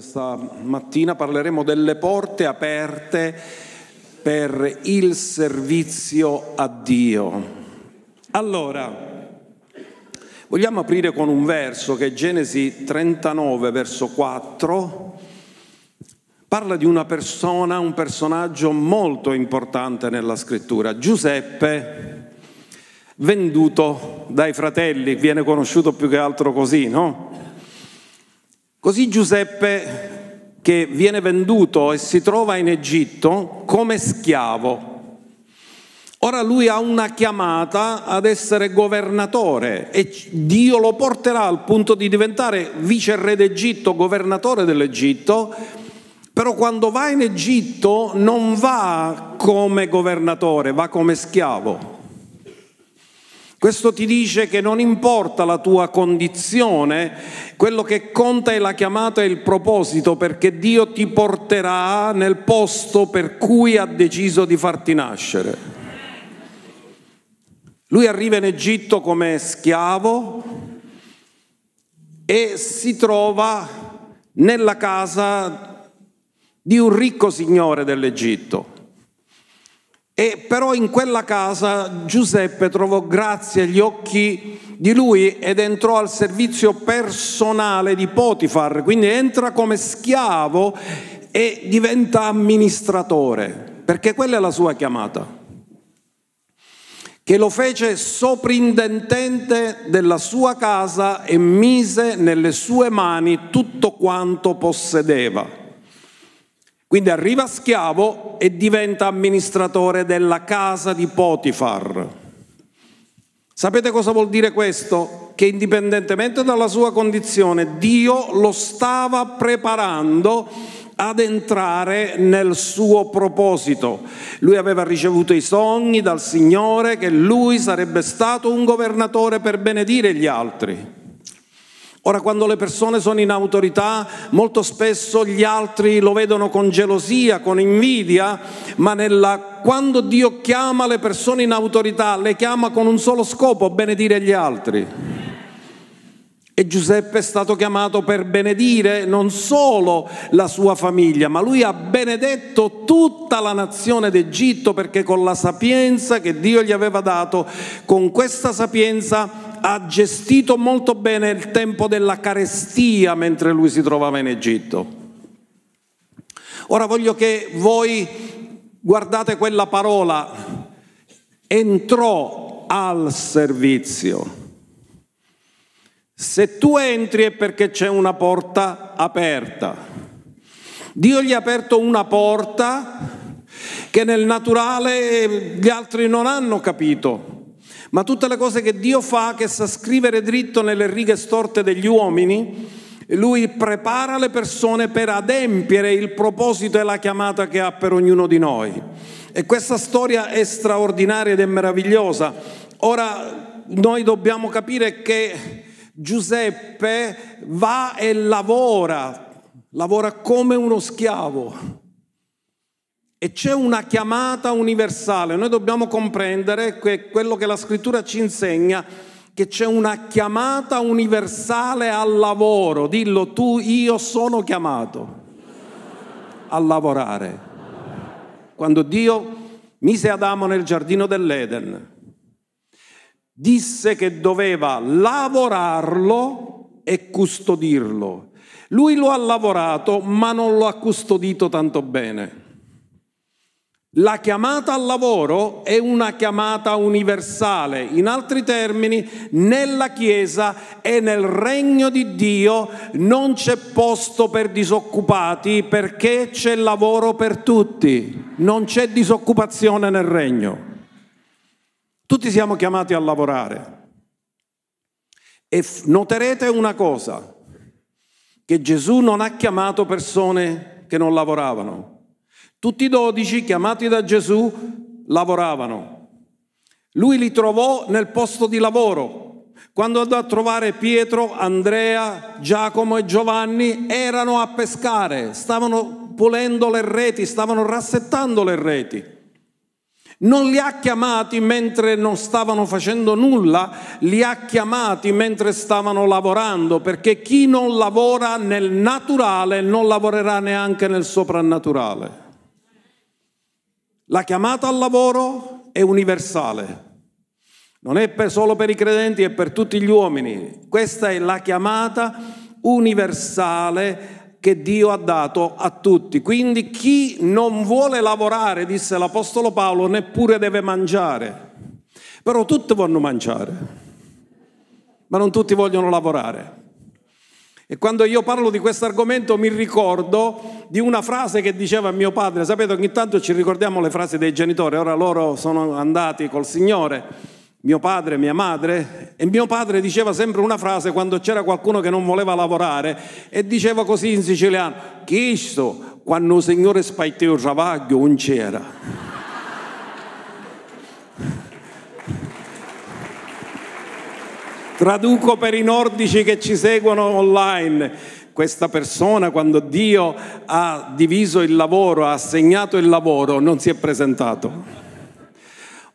questa mattina parleremo delle porte aperte per il servizio a Dio. Allora, vogliamo aprire con un verso che è Genesi 39, verso 4. Parla di una persona, un personaggio molto importante nella scrittura, Giuseppe, venduto dai fratelli, viene conosciuto più che altro così, no? Così Giuseppe che viene venduto e si trova in Egitto come schiavo. Ora lui ha una chiamata ad essere governatore e Dio lo porterà al punto di diventare viceré d'Egitto, governatore dell'Egitto, però quando va in Egitto non va come governatore, va come schiavo. Questo ti dice che non importa la tua condizione, quello che conta è la chiamata e il proposito, perché Dio ti porterà nel posto per cui ha deciso di farti nascere. Lui arriva in Egitto come schiavo e si trova nella casa di un ricco signore dell'Egitto. E però in quella casa Giuseppe trovò grazia agli occhi di lui ed entrò al servizio personale di Potifar, quindi entra come schiavo e diventa amministratore, perché quella è la sua chiamata, che lo fece soprintendente della sua casa e mise nelle sue mani tutto quanto possedeva. Quindi arriva schiavo e diventa amministratore della casa di Potifar. Sapete cosa vuol dire questo? Che indipendentemente dalla sua condizione, Dio lo stava preparando ad entrare nel suo proposito. Lui aveva ricevuto i sogni dal Signore che lui sarebbe stato un governatore per benedire gli altri. Ora, quando le persone sono in autorità, molto spesso gli altri lo vedono con gelosia, con invidia, ma nella, quando Dio chiama le persone in autorità, le chiama con un solo scopo, benedire gli altri. E Giuseppe è stato chiamato per benedire non solo la sua famiglia, ma lui ha benedetto tutta la nazione d'Egitto perché con la sapienza che Dio gli aveva dato, con questa sapienza ha gestito molto bene il tempo della carestia mentre lui si trovava in Egitto. Ora voglio che voi guardate quella parola, entrò al servizio. Se tu entri è perché c'è una porta aperta. Dio gli ha aperto una porta che nel naturale gli altri non hanno capito ma tutte le cose che Dio fa, che sa scrivere dritto nelle righe storte degli uomini, lui prepara le persone per adempiere il proposito e la chiamata che ha per ognuno di noi. E questa storia è straordinaria ed è meravigliosa. Ora noi dobbiamo capire che Giuseppe va e lavora, lavora come uno schiavo e c'è una chiamata universale. Noi dobbiamo comprendere che quello che la scrittura ci insegna, che c'è una chiamata universale al lavoro. Dillo tu, io sono chiamato a lavorare. Quando Dio mise Adamo nel giardino dell'Eden, disse che doveva lavorarlo e custodirlo. Lui lo ha lavorato, ma non lo ha custodito tanto bene. La chiamata al lavoro è una chiamata universale, in altri termini, nella Chiesa e nel regno di Dio non c'è posto per disoccupati perché c'è lavoro per tutti, non c'è disoccupazione nel regno. Tutti siamo chiamati a lavorare. E noterete una cosa, che Gesù non ha chiamato persone che non lavoravano. Tutti i dodici, chiamati da Gesù, lavoravano. Lui li trovò nel posto di lavoro. Quando andò a trovare Pietro, Andrea, Giacomo e Giovanni, erano a pescare, stavano pulendo le reti, stavano rassettando le reti. Non li ha chiamati mentre non stavano facendo nulla, li ha chiamati mentre stavano lavorando, perché chi non lavora nel naturale non lavorerà neanche nel soprannaturale. La chiamata al lavoro è universale, non è solo per i credenti, è per tutti gli uomini. Questa è la chiamata universale che Dio ha dato a tutti. Quindi chi non vuole lavorare, disse l'Apostolo Paolo, neppure deve mangiare. Però tutti vogliono mangiare, ma non tutti vogliono lavorare. E quando io parlo di questo argomento mi ricordo di una frase che diceva mio padre, sapete ogni tanto ci ricordiamo le frasi dei genitori, ora loro sono andati col Signore mio padre, mia madre, e mio padre diceva sempre una frase quando c'era qualcuno che non voleva lavorare e diceva così in siciliano, Cristo, quando il Signore spaitò il travaglio non c'era. Traduco per i nordici che ci seguono online. Questa persona, quando Dio ha diviso il lavoro, ha assegnato il lavoro, non si è presentato.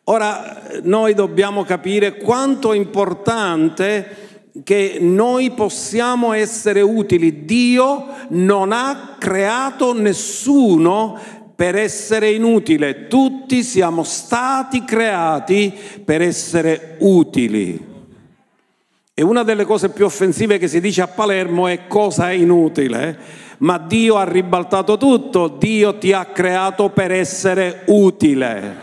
Ora noi dobbiamo capire quanto è importante che noi possiamo essere utili. Dio non ha creato nessuno per essere inutile, tutti siamo stati creati per essere utili. E una delle cose più offensive che si dice a Palermo è cosa è inutile, ma Dio ha ribaltato tutto, Dio ti ha creato per essere utile.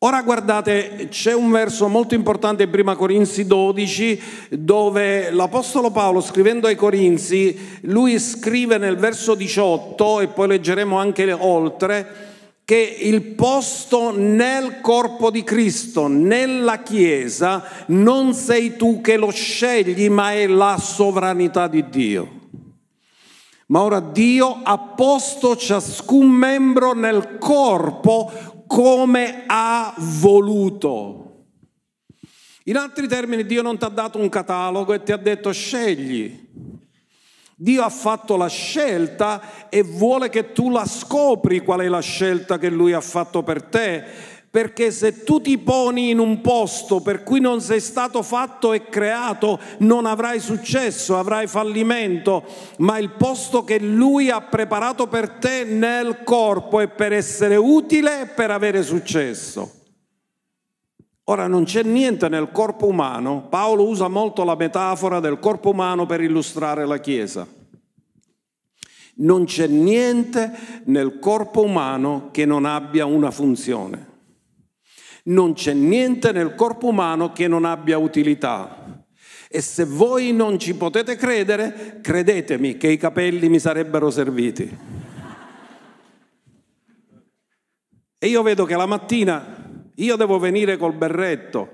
Ora guardate, c'è un verso molto importante in Prima Corinzi 12 dove l'Apostolo Paolo scrivendo ai Corinzi, lui scrive nel verso 18 e poi leggeremo anche oltre, che il posto nel corpo di Cristo, nella Chiesa, non sei tu che lo scegli, ma è la sovranità di Dio. Ma ora Dio ha posto ciascun membro nel corpo come ha voluto. In altri termini, Dio non ti ha dato un catalogo e ti ha detto scegli. Dio ha fatto la scelta e vuole che tu la scopri qual è la scelta che Lui ha fatto per te perché se tu ti poni in un posto per cui non sei stato fatto e creato, non avrai successo, avrai fallimento, ma il posto che Lui ha preparato per te nel corpo è per essere utile e per avere successo. Ora non c'è niente nel corpo umano, Paolo usa molto la metafora del corpo umano per illustrare la Chiesa. Non c'è niente nel corpo umano che non abbia una funzione. Non c'è niente nel corpo umano che non abbia utilità. E se voi non ci potete credere, credetemi che i capelli mi sarebbero serviti. E io vedo che la mattina io devo venire col berretto,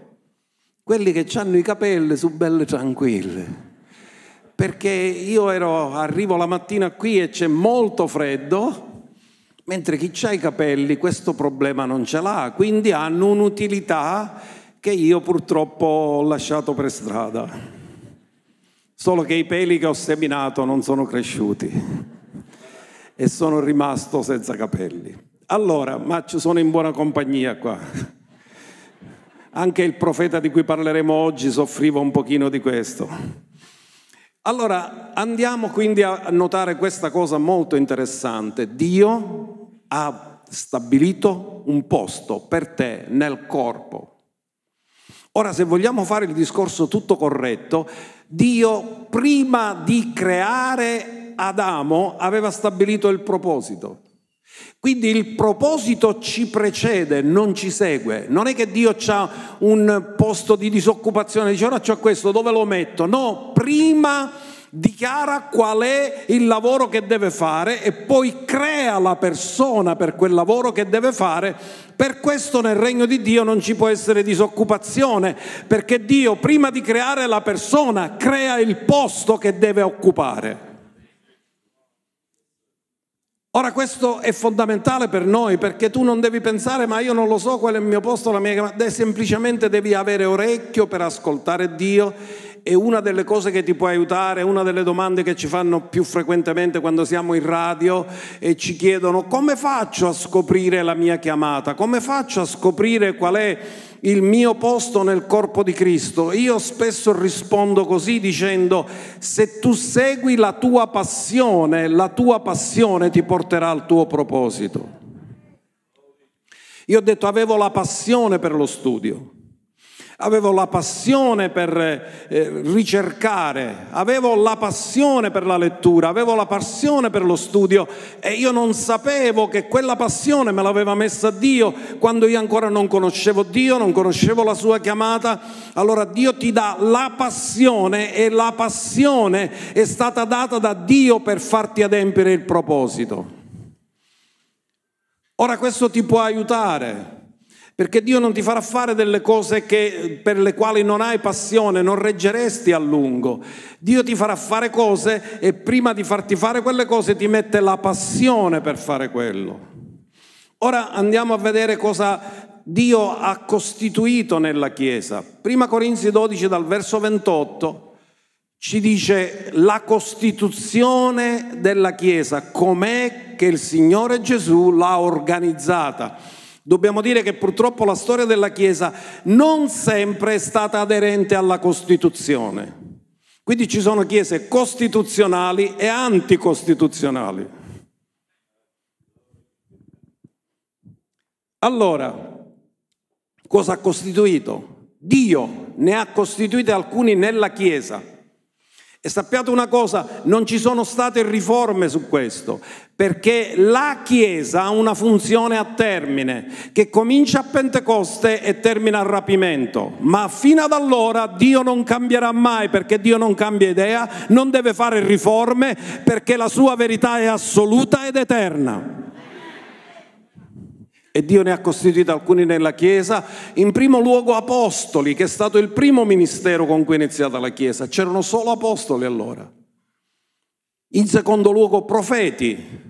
quelli che hanno i capelli su belle tranquille. Perché io ero, arrivo la mattina qui e c'è molto freddo, Mentre chi ha i capelli questo problema non ce l'ha, quindi hanno un'utilità che io purtroppo ho lasciato per strada. Solo che i peli che ho seminato non sono cresciuti e sono rimasto senza capelli. Allora, ma ci sono in buona compagnia qua. Anche il profeta di cui parleremo oggi soffriva un pochino di questo. Allora, andiamo quindi a notare questa cosa molto interessante. Dio ha stabilito un posto per te nel corpo. Ora, se vogliamo fare il discorso tutto corretto, Dio prima di creare Adamo aveva stabilito il proposito. Quindi il proposito ci precede, non ci segue. Non è che Dio ha un posto di disoccupazione, dice ora c'ho questo, dove lo metto? No, prima dichiara qual è il lavoro che deve fare e poi crea la persona per quel lavoro che deve fare. Per questo nel regno di Dio non ci può essere disoccupazione, perché Dio prima di creare la persona crea il posto che deve occupare. Ora questo è fondamentale per noi perché tu non devi pensare ma io non lo so qual è il mio posto, la mia chiamata, semplicemente devi avere orecchio per ascoltare Dio e una delle cose che ti può aiutare, una delle domande che ci fanno più frequentemente quando siamo in radio e ci chiedono come faccio a scoprire la mia chiamata, come faccio a scoprire qual è il mio posto nel corpo di Cristo. Io spesso rispondo così dicendo, se tu segui la tua passione, la tua passione ti porterà al tuo proposito. Io ho detto, avevo la passione per lo studio. Avevo la passione per eh, ricercare, avevo la passione per la lettura, avevo la passione per lo studio e io non sapevo che quella passione me l'aveva messa Dio quando io ancora non conoscevo Dio, non conoscevo la sua chiamata. Allora Dio ti dà la passione e la passione è stata data da Dio per farti adempiere il proposito. Ora questo ti può aiutare perché Dio non ti farà fare delle cose che, per le quali non hai passione, non reggeresti a lungo. Dio ti farà fare cose e prima di farti fare quelle cose ti mette la passione per fare quello. Ora andiamo a vedere cosa Dio ha costituito nella Chiesa. Prima Corinzi 12 dal verso 28 ci dice la costituzione della Chiesa, com'è che il Signore Gesù l'ha organizzata. Dobbiamo dire che purtroppo la storia della Chiesa non sempre è stata aderente alla Costituzione. Quindi ci sono chiese costituzionali e anticostituzionali. Allora, cosa ha costituito? Dio ne ha costituite alcuni nella Chiesa e sappiate una cosa, non ci sono state riforme su questo, perché la Chiesa ha una funzione a termine, che comincia a Pentecoste e termina al rapimento, ma fino ad allora Dio non cambierà mai, perché Dio non cambia idea, non deve fare riforme, perché la sua verità è assoluta ed eterna e Dio ne ha costituito alcuni nella Chiesa, in primo luogo apostoli, che è stato il primo ministero con cui è iniziata la Chiesa. C'erano solo apostoli allora. In secondo luogo profeti.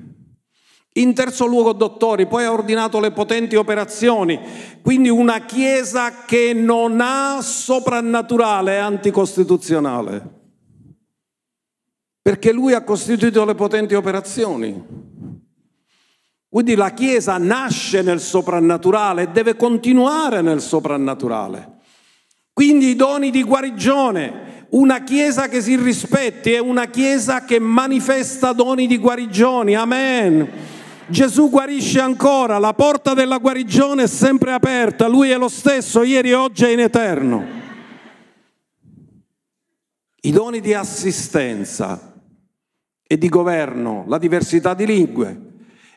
In terzo luogo dottori, poi ha ordinato le potenti operazioni. Quindi una Chiesa che non ha soprannaturale, è anticostituzionale. Perché lui ha costituito le potenti operazioni. Quindi la Chiesa nasce nel soprannaturale e deve continuare nel soprannaturale. Quindi i doni di guarigione, una Chiesa che si rispetti è una Chiesa che manifesta doni di guarigioni. Amen. Gesù guarisce ancora, la porta della guarigione è sempre aperta, Lui è lo stesso ieri, oggi e in eterno. I doni di assistenza e di governo, la diversità di lingue,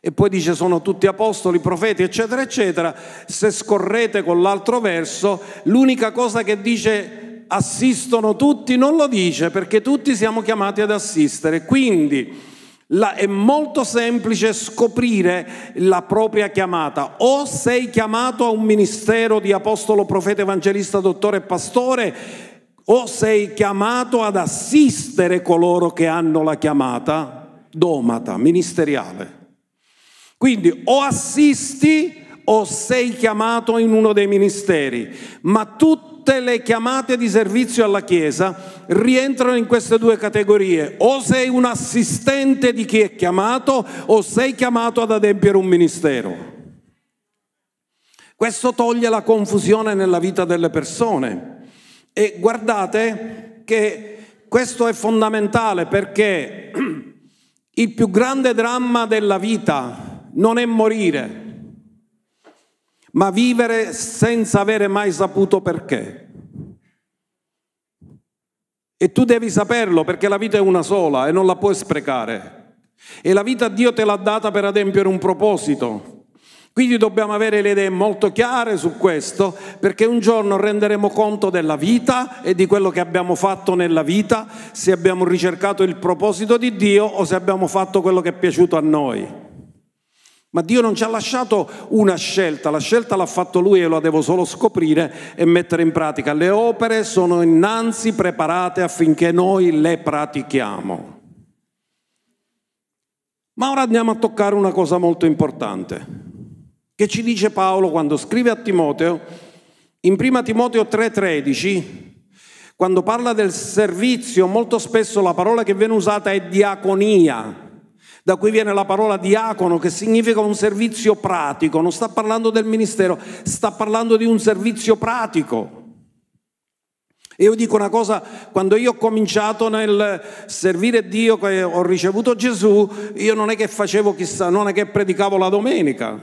e poi dice sono tutti apostoli, profeti, eccetera, eccetera. Se scorrete con l'altro verso, l'unica cosa che dice assistono tutti non lo dice perché tutti siamo chiamati ad assistere. Quindi la, è molto semplice scoprire la propria chiamata. O sei chiamato a un ministero di apostolo, profeta, evangelista, dottore e pastore, o sei chiamato ad assistere coloro che hanno la chiamata domata, ministeriale. Quindi o assisti o sei chiamato in uno dei ministeri, ma tutte le chiamate di servizio alla Chiesa rientrano in queste due categorie. O sei un assistente di chi è chiamato o sei chiamato ad adempiere un ministero. Questo toglie la confusione nella vita delle persone. E guardate che questo è fondamentale perché il più grande dramma della vita non è morire, ma vivere senza avere mai saputo perché. E tu devi saperlo perché la vita è una sola e non la puoi sprecare. E la vita Dio te l'ha data per adempiere un proposito. Quindi dobbiamo avere le idee molto chiare su questo perché un giorno renderemo conto della vita e di quello che abbiamo fatto nella vita, se abbiamo ricercato il proposito di Dio o se abbiamo fatto quello che è piaciuto a noi. Ma Dio non ci ha lasciato una scelta, la scelta l'ha fatto Lui e la devo solo scoprire e mettere in pratica. Le opere sono innanzi preparate affinché noi le pratichiamo. Ma ora andiamo a toccare una cosa molto importante, che ci dice Paolo quando scrive a Timoteo, in 1 Timoteo 3:13, Quando parla del servizio, molto spesso la parola che viene usata è diaconia. Da cui viene la parola diacono, che significa un servizio pratico. Non sta parlando del ministero, sta parlando di un servizio pratico. E io dico una cosa, quando io ho cominciato nel servire Dio, che ho ricevuto Gesù, io non è che facevo chissà, non è che predicavo la domenica.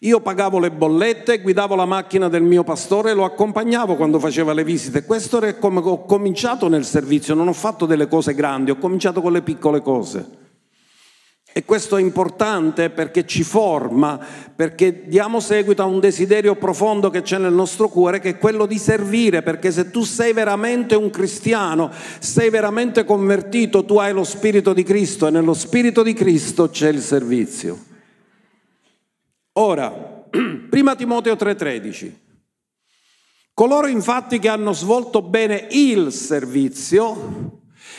Io pagavo le bollette, guidavo la macchina del mio pastore e lo accompagnavo quando faceva le visite. Questo è come ho cominciato nel servizio, non ho fatto delle cose grandi, ho cominciato con le piccole cose. E questo è importante perché ci forma, perché diamo seguito a un desiderio profondo che c'è nel nostro cuore, che è quello di servire, perché se tu sei veramente un cristiano, sei veramente convertito, tu hai lo Spirito di Cristo e nello Spirito di Cristo c'è il servizio. Ora, prima Timoteo 3:13. Coloro infatti che hanno svolto bene il servizio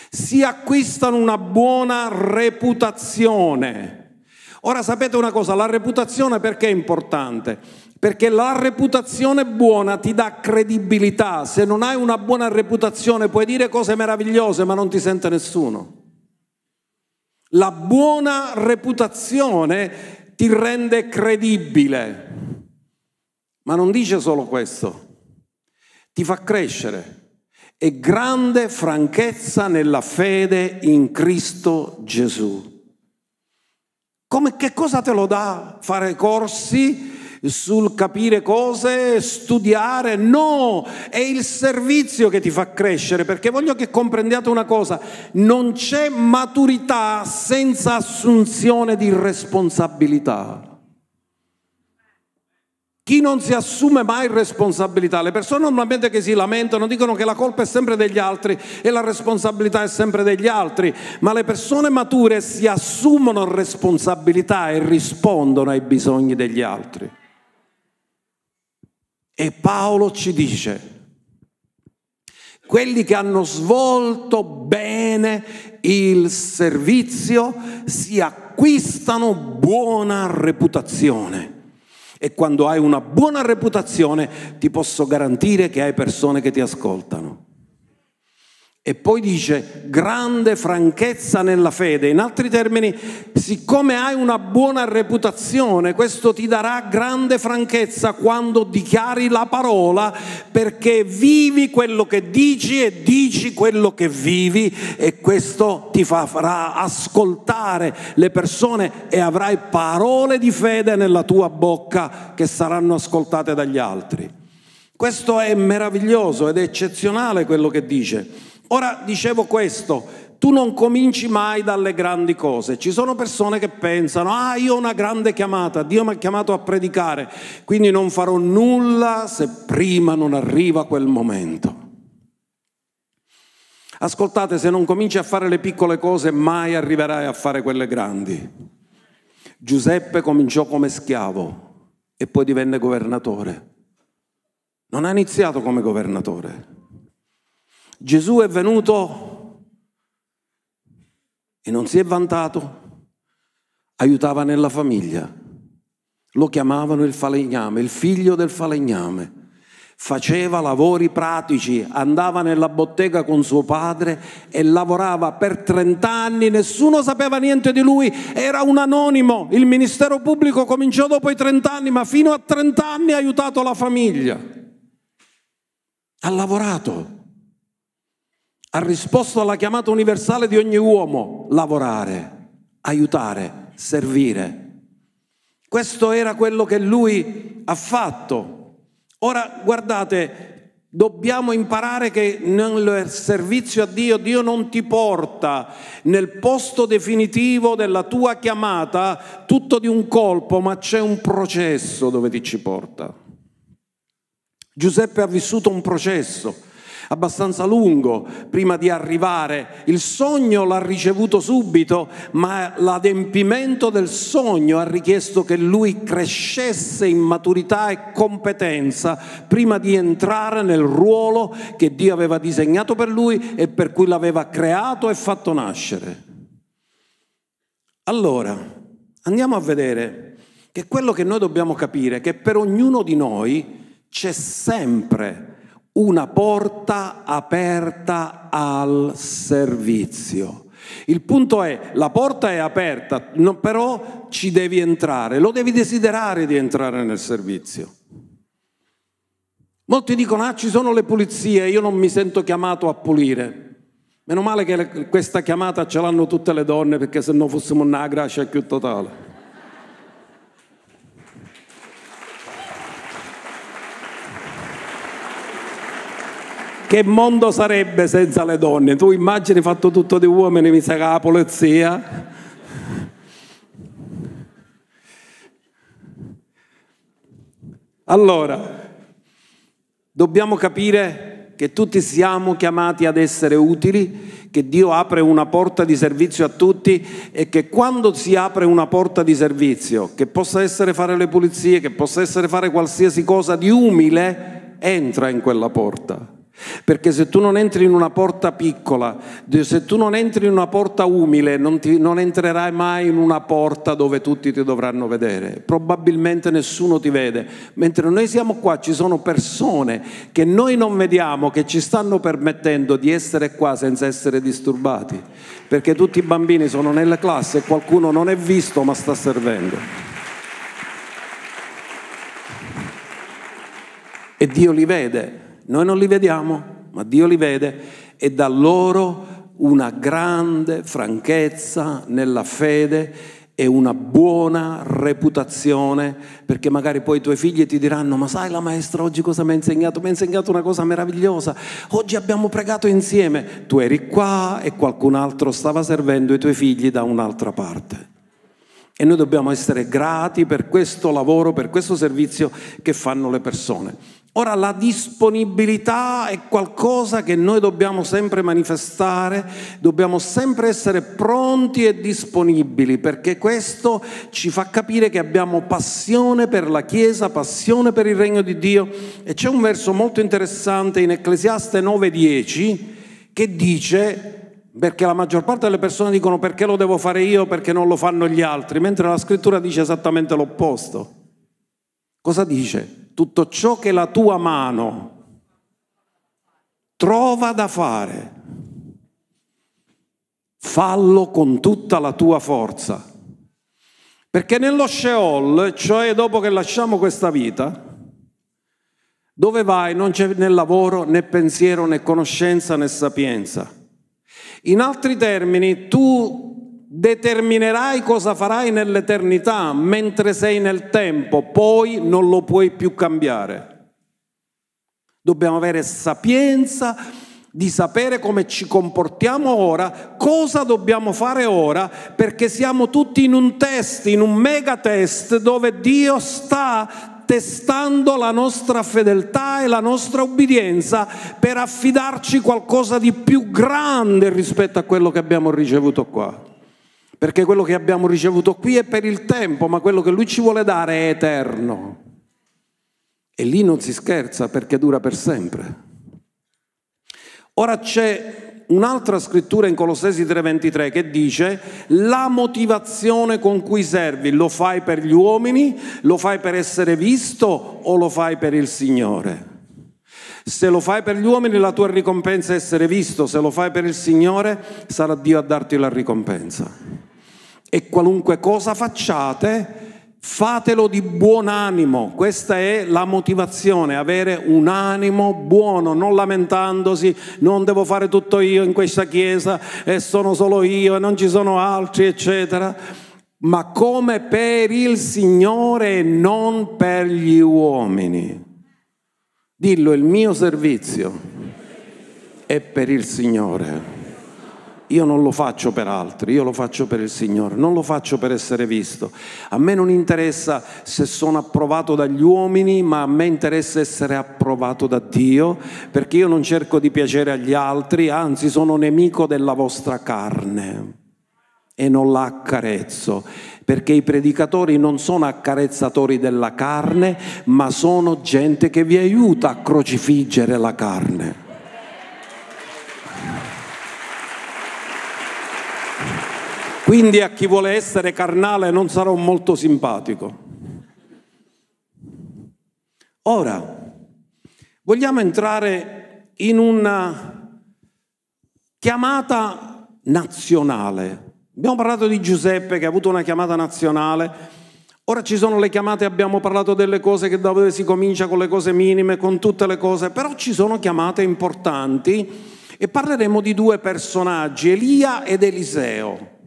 si acquistano una buona reputazione. Ora sapete una cosa, la reputazione perché è importante? Perché la reputazione buona ti dà credibilità. Se non hai una buona reputazione puoi dire cose meravigliose ma non ti sente nessuno. La buona reputazione ti rende credibile. Ma non dice solo questo, ti fa crescere e grande franchezza nella fede in Cristo Gesù. Come, che cosa te lo dà fare corsi? sul capire cose, studiare, no, è il servizio che ti fa crescere, perché voglio che comprendiate una cosa, non c'è maturità senza assunzione di responsabilità. Chi non si assume mai responsabilità? Le persone normalmente che si lamentano dicono che la colpa è sempre degli altri e la responsabilità è sempre degli altri, ma le persone mature si assumono responsabilità e rispondono ai bisogni degli altri. E Paolo ci dice, quelli che hanno svolto bene il servizio si acquistano buona reputazione. E quando hai una buona reputazione ti posso garantire che hai persone che ti ascoltano. E poi dice grande franchezza nella fede. In altri termini, siccome hai una buona reputazione, questo ti darà grande franchezza quando dichiari la parola, perché vivi quello che dici e dici quello che vivi e questo ti farà ascoltare le persone e avrai parole di fede nella tua bocca che saranno ascoltate dagli altri. Questo è meraviglioso ed è eccezionale quello che dice. Ora dicevo questo, tu non cominci mai dalle grandi cose. Ci sono persone che pensano, ah io ho una grande chiamata, Dio mi ha chiamato a predicare, quindi non farò nulla se prima non arriva quel momento. Ascoltate, se non cominci a fare le piccole cose, mai arriverai a fare quelle grandi. Giuseppe cominciò come schiavo e poi divenne governatore. Non ha iniziato come governatore Gesù è venuto e non si è vantato, aiutava nella famiglia. Lo chiamavano il falegname, il figlio del falegname. Faceva lavori pratici, andava nella bottega con suo padre e lavorava per 30 anni, nessuno sapeva niente di lui, era un anonimo. Il ministero pubblico cominciò dopo i 30 anni, ma fino a 30 anni ha aiutato la famiglia. Ha lavorato ha risposto alla chiamata universale di ogni uomo, lavorare, aiutare, servire. Questo era quello che lui ha fatto. Ora guardate, dobbiamo imparare che nel servizio a Dio Dio non ti porta nel posto definitivo della tua chiamata tutto di un colpo, ma c'è un processo dove ti ci porta. Giuseppe ha vissuto un processo abbastanza lungo prima di arrivare. Il sogno l'ha ricevuto subito, ma l'adempimento del sogno ha richiesto che lui crescesse in maturità e competenza prima di entrare nel ruolo che Dio aveva disegnato per lui e per cui l'aveva creato e fatto nascere. Allora, andiamo a vedere che quello che noi dobbiamo capire è che per ognuno di noi c'è sempre una porta aperta al servizio. Il punto è, la porta è aperta, però ci devi entrare, lo devi desiderare di entrare nel servizio. Molti dicono, ah ci sono le pulizie, io non mi sento chiamato a pulire. Meno male che questa chiamata ce l'hanno tutte le donne perché se no fossimo una grazia più totale. Che mondo sarebbe senza le donne? Tu immagini fatto tutto di uomini, mi sa che la polizia. Allora, dobbiamo capire che tutti siamo chiamati ad essere utili, che Dio apre una porta di servizio a tutti e che quando si apre una porta di servizio, che possa essere fare le pulizie, che possa essere fare qualsiasi cosa di umile, entra in quella porta. Perché se tu non entri in una porta piccola, se tu non entri in una porta umile, non, ti, non, entrerai mai in una porta dove tutti ti dovranno vedere. Probabilmente nessuno ti vede. Mentre noi siamo qua, ci sono persone che noi non vediamo, che ci stanno permettendo di essere qua senza essere disturbati. Perché tutti i bambini sono nella classe e qualcuno non è visto ma sta servendo. E Dio li vede. Noi non li vediamo, ma Dio li vede e dà loro una grande franchezza nella fede e una buona reputazione, perché magari poi i tuoi figli ti diranno, ma sai la maestra oggi cosa mi ha insegnato? Mi ha insegnato una cosa meravigliosa, oggi abbiamo pregato insieme, tu eri qua e qualcun altro stava servendo i tuoi figli da un'altra parte. E noi dobbiamo essere grati per questo lavoro, per questo servizio che fanno le persone. Ora la disponibilità è qualcosa che noi dobbiamo sempre manifestare, dobbiamo sempre essere pronti e disponibili perché questo ci fa capire che abbiamo passione per la Chiesa, passione per il regno di Dio e c'è un verso molto interessante in Ecclesiaste 9:10 che dice perché la maggior parte delle persone dicono perché lo devo fare io, perché non lo fanno gli altri, mentre la scrittura dice esattamente l'opposto. Cosa dice? tutto ciò che la tua mano trova da fare, fallo con tutta la tua forza. Perché nello Sheol, cioè dopo che lasciamo questa vita, dove vai non c'è né lavoro, né pensiero, né conoscenza, né sapienza. In altri termini, tu determinerai cosa farai nell'eternità mentre sei nel tempo, poi non lo puoi più cambiare. Dobbiamo avere sapienza di sapere come ci comportiamo ora, cosa dobbiamo fare ora, perché siamo tutti in un test, in un mega test dove Dio sta testando la nostra fedeltà e la nostra obbedienza per affidarci qualcosa di più grande rispetto a quello che abbiamo ricevuto qua perché quello che abbiamo ricevuto qui è per il tempo, ma quello che Lui ci vuole dare è eterno. E lì non si scherza perché dura per sempre. Ora c'è un'altra scrittura in Colossesi 3:23 che dice la motivazione con cui servi lo fai per gli uomini, lo fai per essere visto o lo fai per il Signore? Se lo fai per gli uomini la tua ricompensa è essere visto, se lo fai per il Signore sarà Dio a darti la ricompensa e qualunque cosa facciate, fatelo di buon animo. Questa è la motivazione, avere un animo buono, non lamentandosi, non devo fare tutto io in questa chiesa e sono solo io e non ci sono altri, eccetera, ma come per il Signore e non per gli uomini. Dillo, il mio servizio è per il Signore. Io non lo faccio per altri, io lo faccio per il Signore, non lo faccio per essere visto. A me non interessa se sono approvato dagli uomini, ma a me interessa essere approvato da Dio, perché io non cerco di piacere agli altri, anzi sono nemico della vostra carne e non la accarezzo, perché i predicatori non sono accarezzatori della carne, ma sono gente che vi aiuta a crocifiggere la carne. Quindi a chi vuole essere carnale non sarò molto simpatico. Ora, vogliamo entrare in una chiamata nazionale. Abbiamo parlato di Giuseppe che ha avuto una chiamata nazionale. Ora ci sono le chiamate, abbiamo parlato delle cose che dove si comincia con le cose minime, con tutte le cose, però ci sono chiamate importanti e parleremo di due personaggi, Elia ed Eliseo.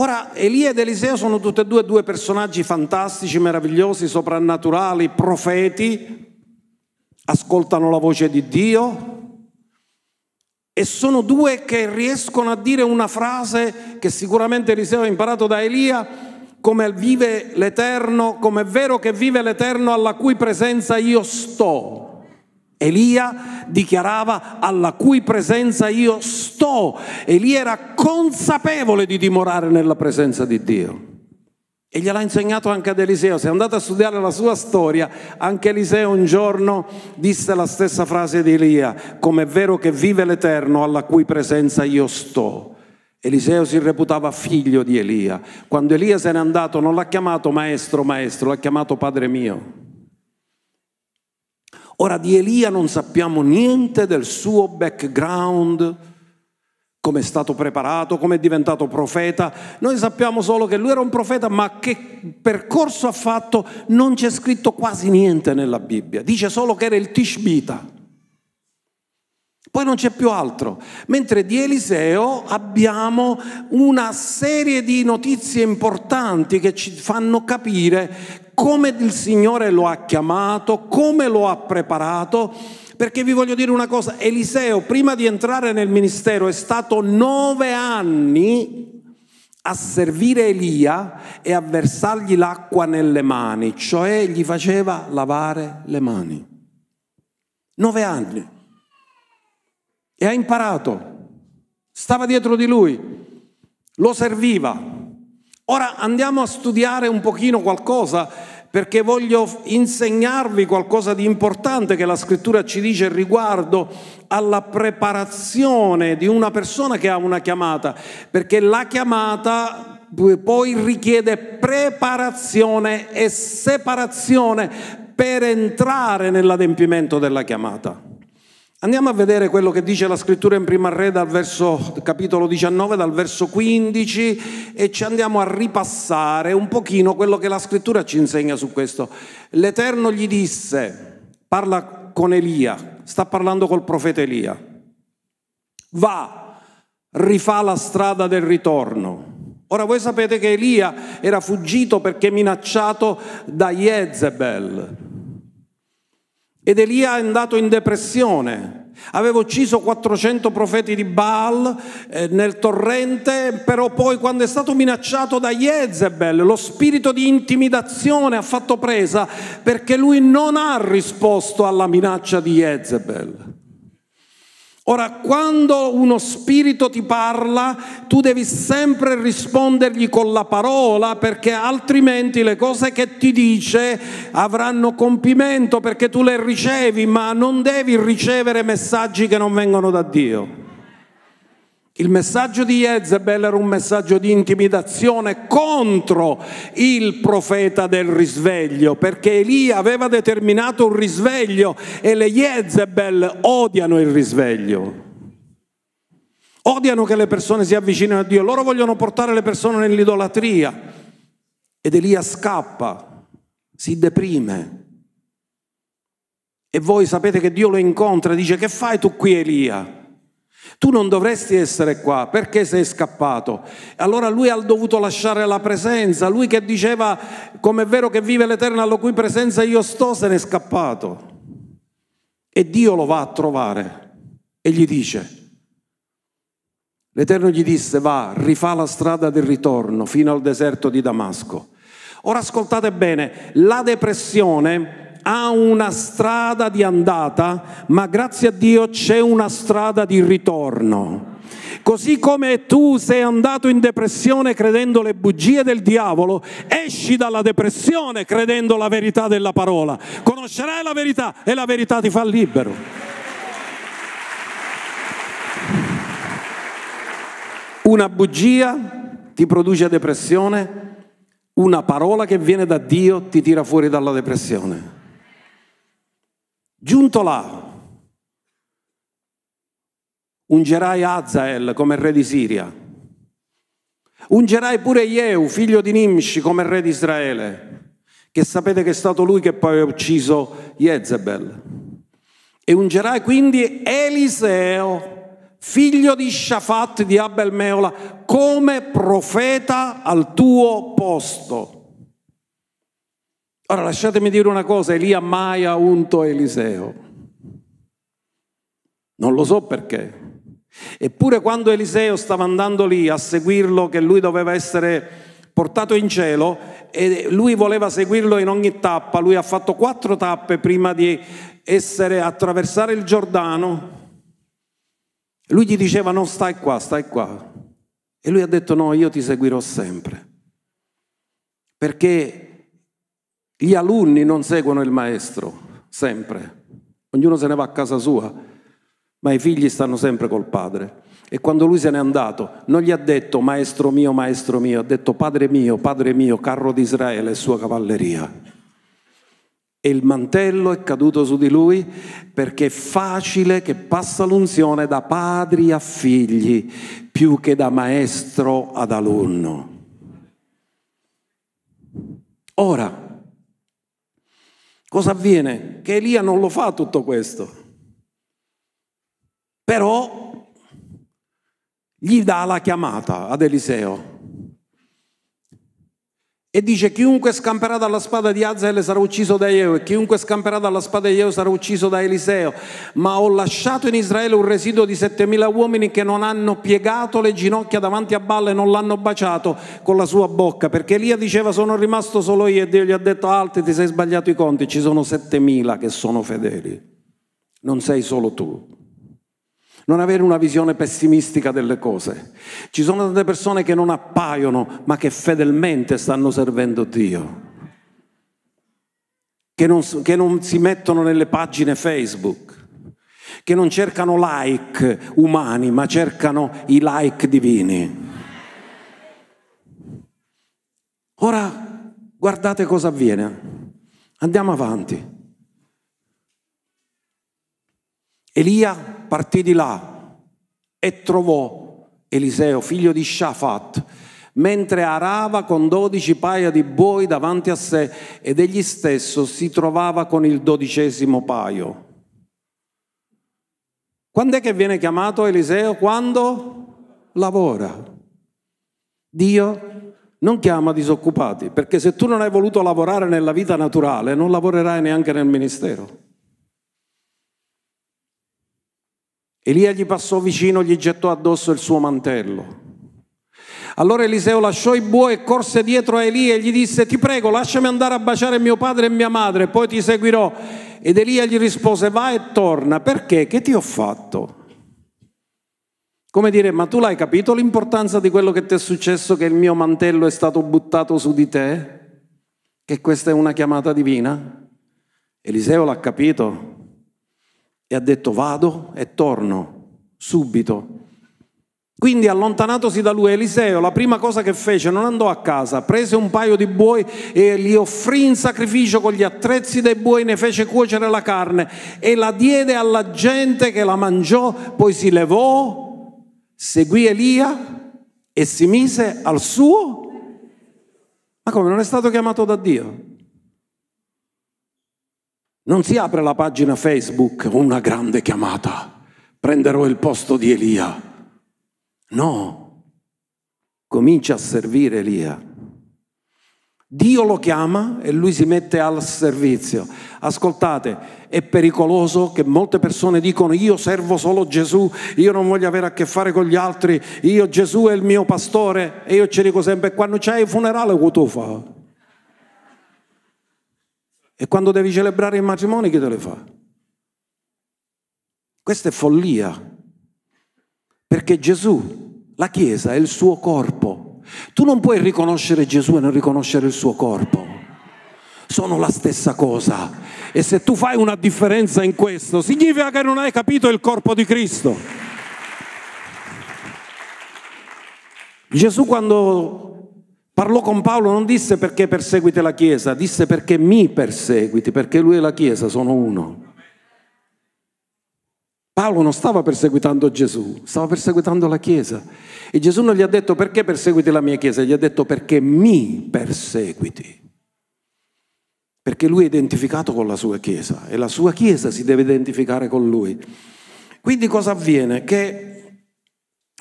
Ora, Elia ed Eliseo sono tutti e due due personaggi fantastici, meravigliosi, soprannaturali, profeti, ascoltano la voce di Dio e sono due che riescono a dire una frase che sicuramente Eliseo ha imparato da Elia, come vive l'Eterno, come è vero che vive l'Eterno alla cui presenza io sto. Elia dichiarava alla cui presenza io sto. Elia era consapevole di dimorare nella presenza di Dio. E gliel'ha insegnato anche ad Eliseo. Se andate a studiare la sua storia, anche Eliseo un giorno disse la stessa frase di Elia, come è vero che vive l'Eterno alla cui presenza io sto. Eliseo si reputava figlio di Elia. Quando Elia se n'è andato non l'ha chiamato maestro, maestro, l'ha chiamato padre mio. Ora di Elia non sappiamo niente del suo background, come è stato preparato, come è diventato profeta. Noi sappiamo solo che lui era un profeta, ma che percorso ha fatto non c'è scritto quasi niente nella Bibbia. Dice solo che era il Tishbita. Poi non c'è più altro. Mentre di Eliseo abbiamo una serie di notizie importanti che ci fanno capire come il Signore lo ha chiamato, come lo ha preparato. Perché vi voglio dire una cosa, Eliseo prima di entrare nel ministero è stato nove anni a servire Elia e a versargli l'acqua nelle mani, cioè gli faceva lavare le mani. Nove anni e ha imparato. Stava dietro di lui, lo serviva. Ora andiamo a studiare un pochino qualcosa perché voglio insegnarvi qualcosa di importante che la scrittura ci dice riguardo alla preparazione di una persona che ha una chiamata, perché la chiamata poi richiede preparazione e separazione per entrare nell'adempimento della chiamata. Andiamo a vedere quello che dice la scrittura in prima re dal verso, capitolo 19, dal verso 15 e ci andiamo a ripassare un pochino quello che la scrittura ci insegna su questo. L'Eterno gli disse, parla con Elia, sta parlando col profeta Elia, va, rifà la strada del ritorno. Ora voi sapete che Elia era fuggito perché minacciato da Jezebel ed Elia è andato in depressione. Aveva ucciso 400 profeti di Baal eh, nel torrente, però poi quando è stato minacciato da Jezebel, lo spirito di intimidazione ha fatto presa perché lui non ha risposto alla minaccia di Jezebel. Ora, quando uno spirito ti parla, tu devi sempre rispondergli con la parola perché altrimenti le cose che ti dice avranno compimento perché tu le ricevi, ma non devi ricevere messaggi che non vengono da Dio. Il messaggio di Jezebel era un messaggio di intimidazione contro il profeta del risveglio, perché Elia aveva determinato un risveglio e le Jezebel odiano il risveglio. Odiano che le persone si avvicinino a Dio, loro vogliono portare le persone nell'idolatria. Ed Elia scappa, si deprime. E voi sapete che Dio lo incontra e dice che fai tu qui Elia? Tu non dovresti essere qua, perché sei scappato? Allora lui ha dovuto lasciare la presenza, lui che diceva come è vero che vive l'Eterno alla cui presenza io sto, se n'è scappato. E Dio lo va a trovare e gli dice, l'Eterno gli disse va, rifà la strada del ritorno fino al deserto di Damasco. Ora ascoltate bene, la depressione ha una strada di andata, ma grazie a Dio c'è una strada di ritorno. Così come tu sei andato in depressione credendo le bugie del diavolo, esci dalla depressione credendo la verità della parola. Conoscerai la verità e la verità ti fa libero. Una bugia ti produce depressione, una parola che viene da Dio ti tira fuori dalla depressione. Giunto là, ungerai Azael come re di Siria, ungerai pure Jehu, figlio di Nimshi, come re di Israele, che sapete che è stato lui che poi ha ucciso Jezebel. E ungerai quindi Eliseo, figlio di Shafat di Abel Meola, come profeta al tuo posto. Ora lasciatemi dire una cosa, Elia mai ha unto Eliseo. Non lo so perché. Eppure quando Eliseo stava andando lì a seguirlo, che lui doveva essere portato in cielo, e lui voleva seguirlo in ogni tappa, lui ha fatto quattro tappe prima di essere, attraversare il Giordano. Lui gli diceva no, stai qua, stai qua. E lui ha detto no, io ti seguirò sempre. Perché gli alunni non seguono il maestro, sempre. Ognuno se ne va a casa sua, ma i figli stanno sempre col padre. E quando lui se n'è andato, non gli ha detto maestro mio, maestro mio, ha detto padre mio, padre mio, carro di Israele e sua cavalleria. E il mantello è caduto su di lui perché è facile che passa l'unzione da padri a figli più che da maestro ad alunno. Ora, Cosa avviene? Che Elia non lo fa tutto questo. Però gli dà la chiamata ad Eliseo e dice chiunque scamperà dalla spada di Azael sarà ucciso da Eo e chiunque scamperà dalla spada di Eo sarà ucciso da Eliseo. Ma ho lasciato in Israele un residuo di settemila uomini che non hanno piegato le ginocchia davanti a Balle e non l'hanno baciato con la sua bocca. Perché Elia diceva sono rimasto solo io e Dio gli ha detto alti ti sei sbagliato i conti, ci sono settemila che sono fedeli. Non sei solo tu non avere una visione pessimistica delle cose. Ci sono tante persone che non appaiono, ma che fedelmente stanno servendo Dio, che non, che non si mettono nelle pagine Facebook, che non cercano like umani, ma cercano i like divini. Ora guardate cosa avviene. Andiamo avanti. Elia partì di là e trovò Eliseo, figlio di Shafat, mentre arava con dodici paia di buoi davanti a sé ed egli stesso si trovava con il dodicesimo paio. Quando è che viene chiamato Eliseo? Quando lavora. Dio non chiama disoccupati, perché se tu non hai voluto lavorare nella vita naturale, non lavorerai neanche nel ministero. Elia gli passò vicino, gli gettò addosso il suo mantello. Allora Eliseo lasciò i buoi e corse dietro a Elia e gli disse, ti prego, lasciami andare a baciare mio padre e mia madre, poi ti seguirò. Ed Elia gli rispose, vai e torna, perché? Che ti ho fatto? Come dire, ma tu l'hai capito l'importanza di quello che ti è successo, che il mio mantello è stato buttato su di te? Che questa è una chiamata divina? Eliseo l'ha capito e ha detto vado e torno subito. Quindi allontanatosi da lui Eliseo, la prima cosa che fece non andò a casa, prese un paio di buoi e li offrì in sacrificio con gli attrezzi dei buoi, ne fece cuocere la carne e la diede alla gente che la mangiò, poi si levò, seguì Elia e si mise al suo. Ma come non è stato chiamato da Dio? Non si apre la pagina Facebook, una grande chiamata, prenderò il posto di Elia. No, comincia a servire Elia. Dio lo chiama e lui si mette al servizio. Ascoltate, è pericoloso che molte persone dicono io servo solo Gesù, io non voglio avere a che fare con gli altri, io Gesù è il mio pastore e io ci dico sempre quando c'hai il funerale che tu fai? E quando devi celebrare il matrimonio, chi te le fa? Questa è follia. Perché Gesù, la Chiesa, è il suo corpo. Tu non puoi riconoscere Gesù e non riconoscere il suo corpo. Sono la stessa cosa. E se tu fai una differenza in questo, significa che non hai capito il corpo di Cristo. Gesù quando Parlò con Paolo, non disse perché perseguite la Chiesa, disse perché mi perseguiti, perché lui e la Chiesa sono uno. Paolo non stava perseguitando Gesù, stava perseguitando la Chiesa. E Gesù non gli ha detto perché perseguiti la mia Chiesa, gli ha detto perché mi perseguiti. Perché lui è identificato con la sua Chiesa e la sua Chiesa si deve identificare con lui. Quindi cosa avviene? Che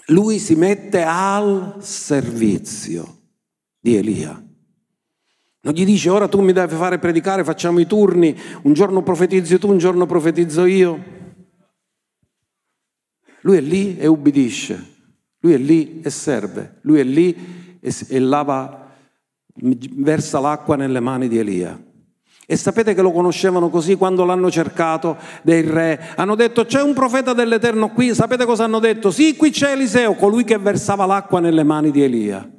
lui si mette al servizio di Elia. Non gli dice ora tu mi devi fare predicare, facciamo i turni, un giorno profetizzi tu, un giorno profetizzo io. Lui è lì e ubbidisce, lui è lì e serve, lui è lì e, e lava, versa l'acqua nelle mani di Elia. E sapete che lo conoscevano così quando l'hanno cercato dei re? Hanno detto c'è un profeta dell'Eterno qui, sapete cosa hanno detto? Sì, qui c'è Eliseo, colui che versava l'acqua nelle mani di Elia.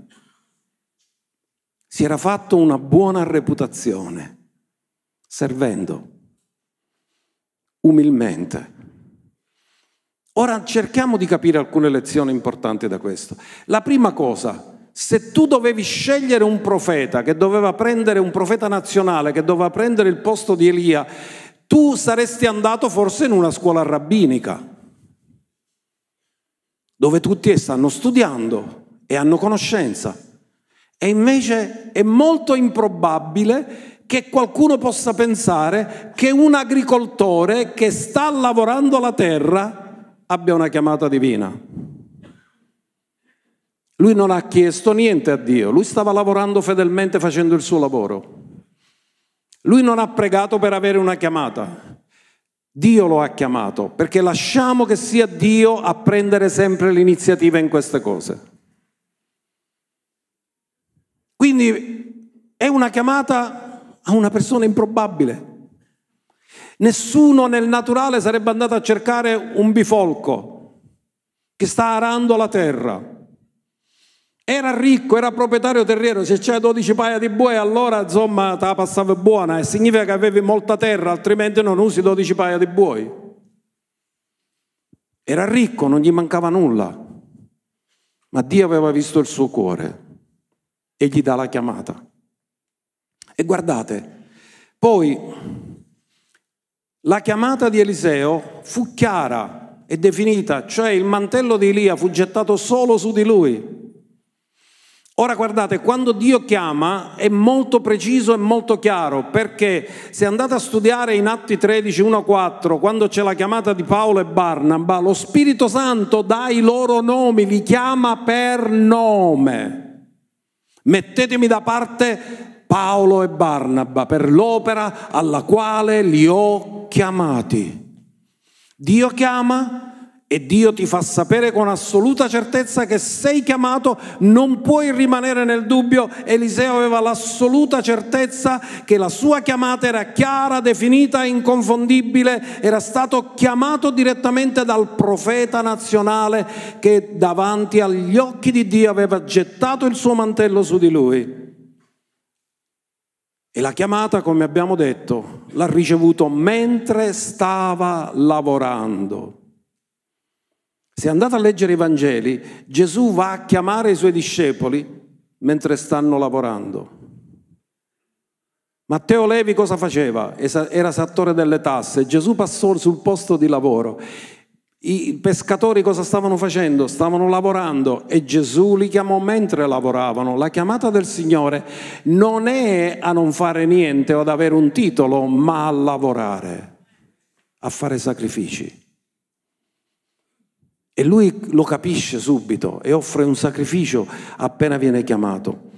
Si era fatto una buona reputazione, servendo umilmente. Ora cerchiamo di capire alcune lezioni importanti da questo. La prima cosa, se tu dovevi scegliere un profeta che doveva prendere un profeta nazionale, che doveva prendere il posto di Elia, tu saresti andato forse in una scuola rabbinica, dove tutti stanno studiando e hanno conoscenza. E invece è molto improbabile che qualcuno possa pensare che un agricoltore che sta lavorando la terra abbia una chiamata divina. Lui non ha chiesto niente a Dio, lui stava lavorando fedelmente facendo il suo lavoro. Lui non ha pregato per avere una chiamata. Dio lo ha chiamato perché lasciamo che sia Dio a prendere sempre l'iniziativa in queste cose. Quindi è una chiamata a una persona improbabile. Nessuno nel naturale sarebbe andato a cercare un bifolco che sta arando la terra. Era ricco, era proprietario terriero, se c'è 12 paia di buoi allora insomma te la passava buona e significa che avevi molta terra, altrimenti non usi 12 paia di buoi. Era ricco, non gli mancava nulla, ma Dio aveva visto il suo cuore e gli dà la chiamata. E guardate, poi la chiamata di Eliseo fu chiara e definita, cioè il mantello di Elia fu gettato solo su di lui. Ora guardate, quando Dio chiama è molto preciso e molto chiaro, perché se andate a studiare in Atti 13, 1, 4, quando c'è la chiamata di Paolo e Barnaba, lo Spirito Santo dà i loro nomi, li chiama per nome. Mettetemi da parte Paolo e Barnaba per l'opera alla quale li ho chiamati. Dio chiama e Dio ti fa sapere con assoluta certezza che sei chiamato, non puoi rimanere nel dubbio. Eliseo aveva l'assoluta certezza che la sua chiamata era chiara, definita, inconfondibile, era stato chiamato direttamente dal profeta nazionale che davanti agli occhi di Dio aveva gettato il suo mantello su di lui. E la chiamata, come abbiamo detto, l'ha ricevuto mentre stava lavorando. Se andate a leggere i Vangeli, Gesù va a chiamare i suoi discepoli mentre stanno lavorando. Matteo Levi cosa faceva? Era settore delle tasse. Gesù passò sul posto di lavoro i pescatori cosa stavano facendo? Stavano lavorando e Gesù li chiamò mentre lavoravano. La chiamata del Signore non è a non fare niente o ad avere un titolo, ma a lavorare, a fare sacrifici. E lui lo capisce subito e offre un sacrificio appena viene chiamato.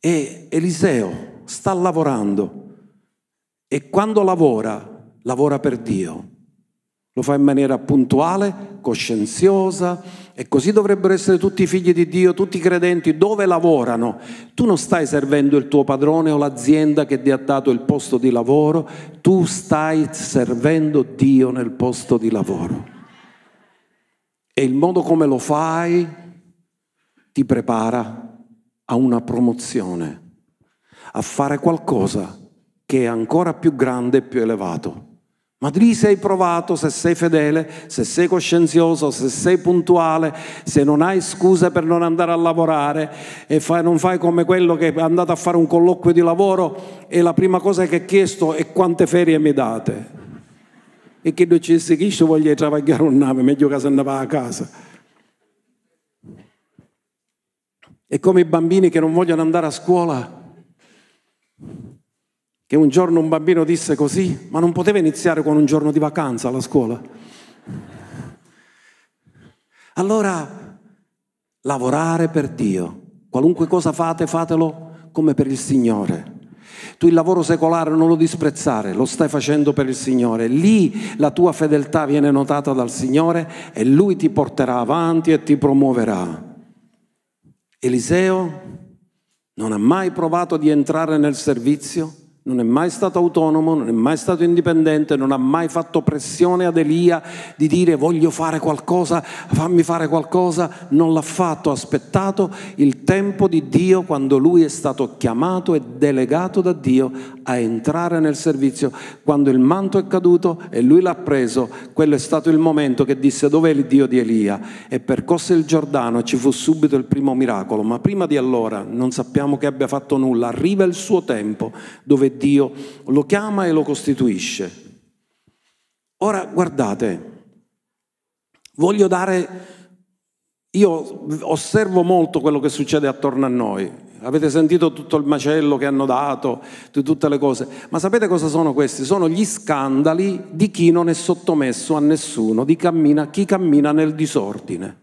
E Eliseo sta lavorando e quando lavora, lavora per Dio. Lo fa in maniera puntuale, coscienziosa e così dovrebbero essere tutti i figli di Dio, tutti i credenti, dove lavorano. Tu non stai servendo il tuo padrone o l'azienda che ti ha dato il posto di lavoro, tu stai servendo Dio nel posto di lavoro. E il modo come lo fai ti prepara a una promozione, a fare qualcosa che è ancora più grande e più elevato. Ma lì sei provato se sei fedele, se sei coscienzioso, se sei puntuale, se non hai scuse per non andare a lavorare e fai, non fai come quello che è andato a fare un colloquio di lavoro e la prima cosa che ha chiesto è quante ferie mi date. E che ci disse che io voglio travagliare un nave, meglio che se andava a casa. È come i bambini che non vogliono andare a scuola. Che un giorno un bambino disse così, ma non poteva iniziare con un giorno di vacanza alla scuola. Allora, lavorare per Dio. Qualunque cosa fate, fatelo come per il Signore. Tu il lavoro secolare non lo disprezzare, lo stai facendo per il Signore. Lì la tua fedeltà viene notata dal Signore e Lui ti porterà avanti e ti promuoverà. Eliseo non ha mai provato di entrare nel servizio, non è mai stato autonomo, non è mai stato indipendente, non ha mai fatto pressione ad Elia di dire voglio fare qualcosa, fammi fare qualcosa, non l'ha fatto, ha aspettato il tempo di Dio quando lui è stato chiamato e delegato da Dio a entrare nel servizio. Quando il manto è caduto e lui l'ha preso, quello è stato il momento che disse dov'è il Dio di Elia e percosse il Giordano e ci fu subito il primo miracolo, ma prima di allora non sappiamo che abbia fatto nulla, arriva il suo tempo dove Dio lo chiama e lo costituisce. Ora guardate, voglio dare, io osservo molto quello che succede attorno a noi, avete sentito tutto il macello che hanno dato, tutte le cose, ma sapete cosa sono questi? Sono gli scandali di chi non è sottomesso a nessuno, di cammina, chi cammina nel disordine.